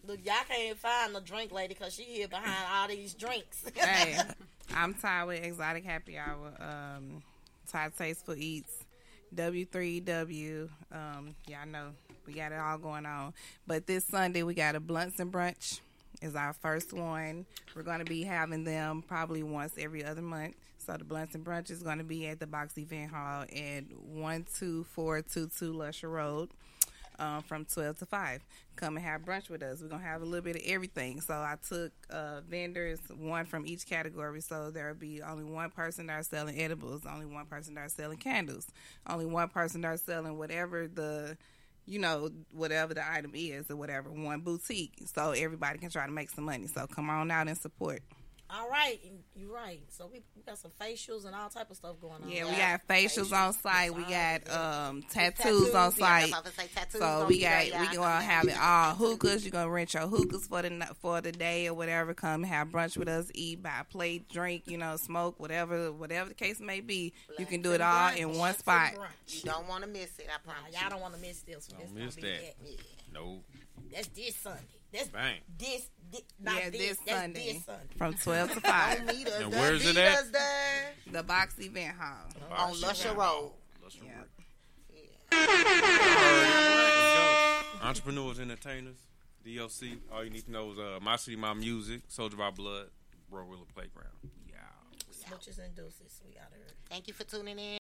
Look, y'all can't even find the drink lady because she here behind all these drinks. hey, I'm Ty with Exotic Happy Hour. Um, Ty Tasteful Eats. W3W. Um, yeah, I know we got it all going on. But this Sunday we got a Blunts and Brunch. Is our first one. We're going to be having them probably once every other month. So the Blunts and Brunch is going to be at the Box Event Hall at one two four two two Lusher Road. Um, from 12 to 5. Come and have brunch with us. We're going to have a little bit of everything. So I took uh, vendors, one from each category. So there will be only one person that are selling edibles, only one person that are selling candles, only one person that are selling whatever the, you know, whatever the item is or whatever, one boutique. So everybody can try to make some money. So come on out and support. All right, you're right. So we, we got some facials and all type of stuff going on. Yeah, we got facials on site. We got um, tattoos, Tattoos, on site. that's what I was gonna say, tattoos So we got we y'all. gonna have it all hookahs. You're gonna rent your hookahs for the for the day or whatever. Come have brunch with us. Eat, buy a plate, drink. You know, smoke, whatever whatever the case may be. you can do it all in one spot. You don't want to miss it. I promise. Y'all don't want to miss this. Don't This miss gonna be that. No. That's this Sunday. That's Bang. this, this not Yeah, this, this that's Sunday this Sunday. from twelve to five. Don't meet us And there. where's it at? us The box event hall. on Lusher Road. Lusher Yeah. Let's go. Entrepreneurs, entertainers, DOC. All you need to know is uh, My City, My Music, Soldier by Blood, Bro Wheeler Playground. Yeah. Smooches and deuces. We got her. Thank you for tuning in.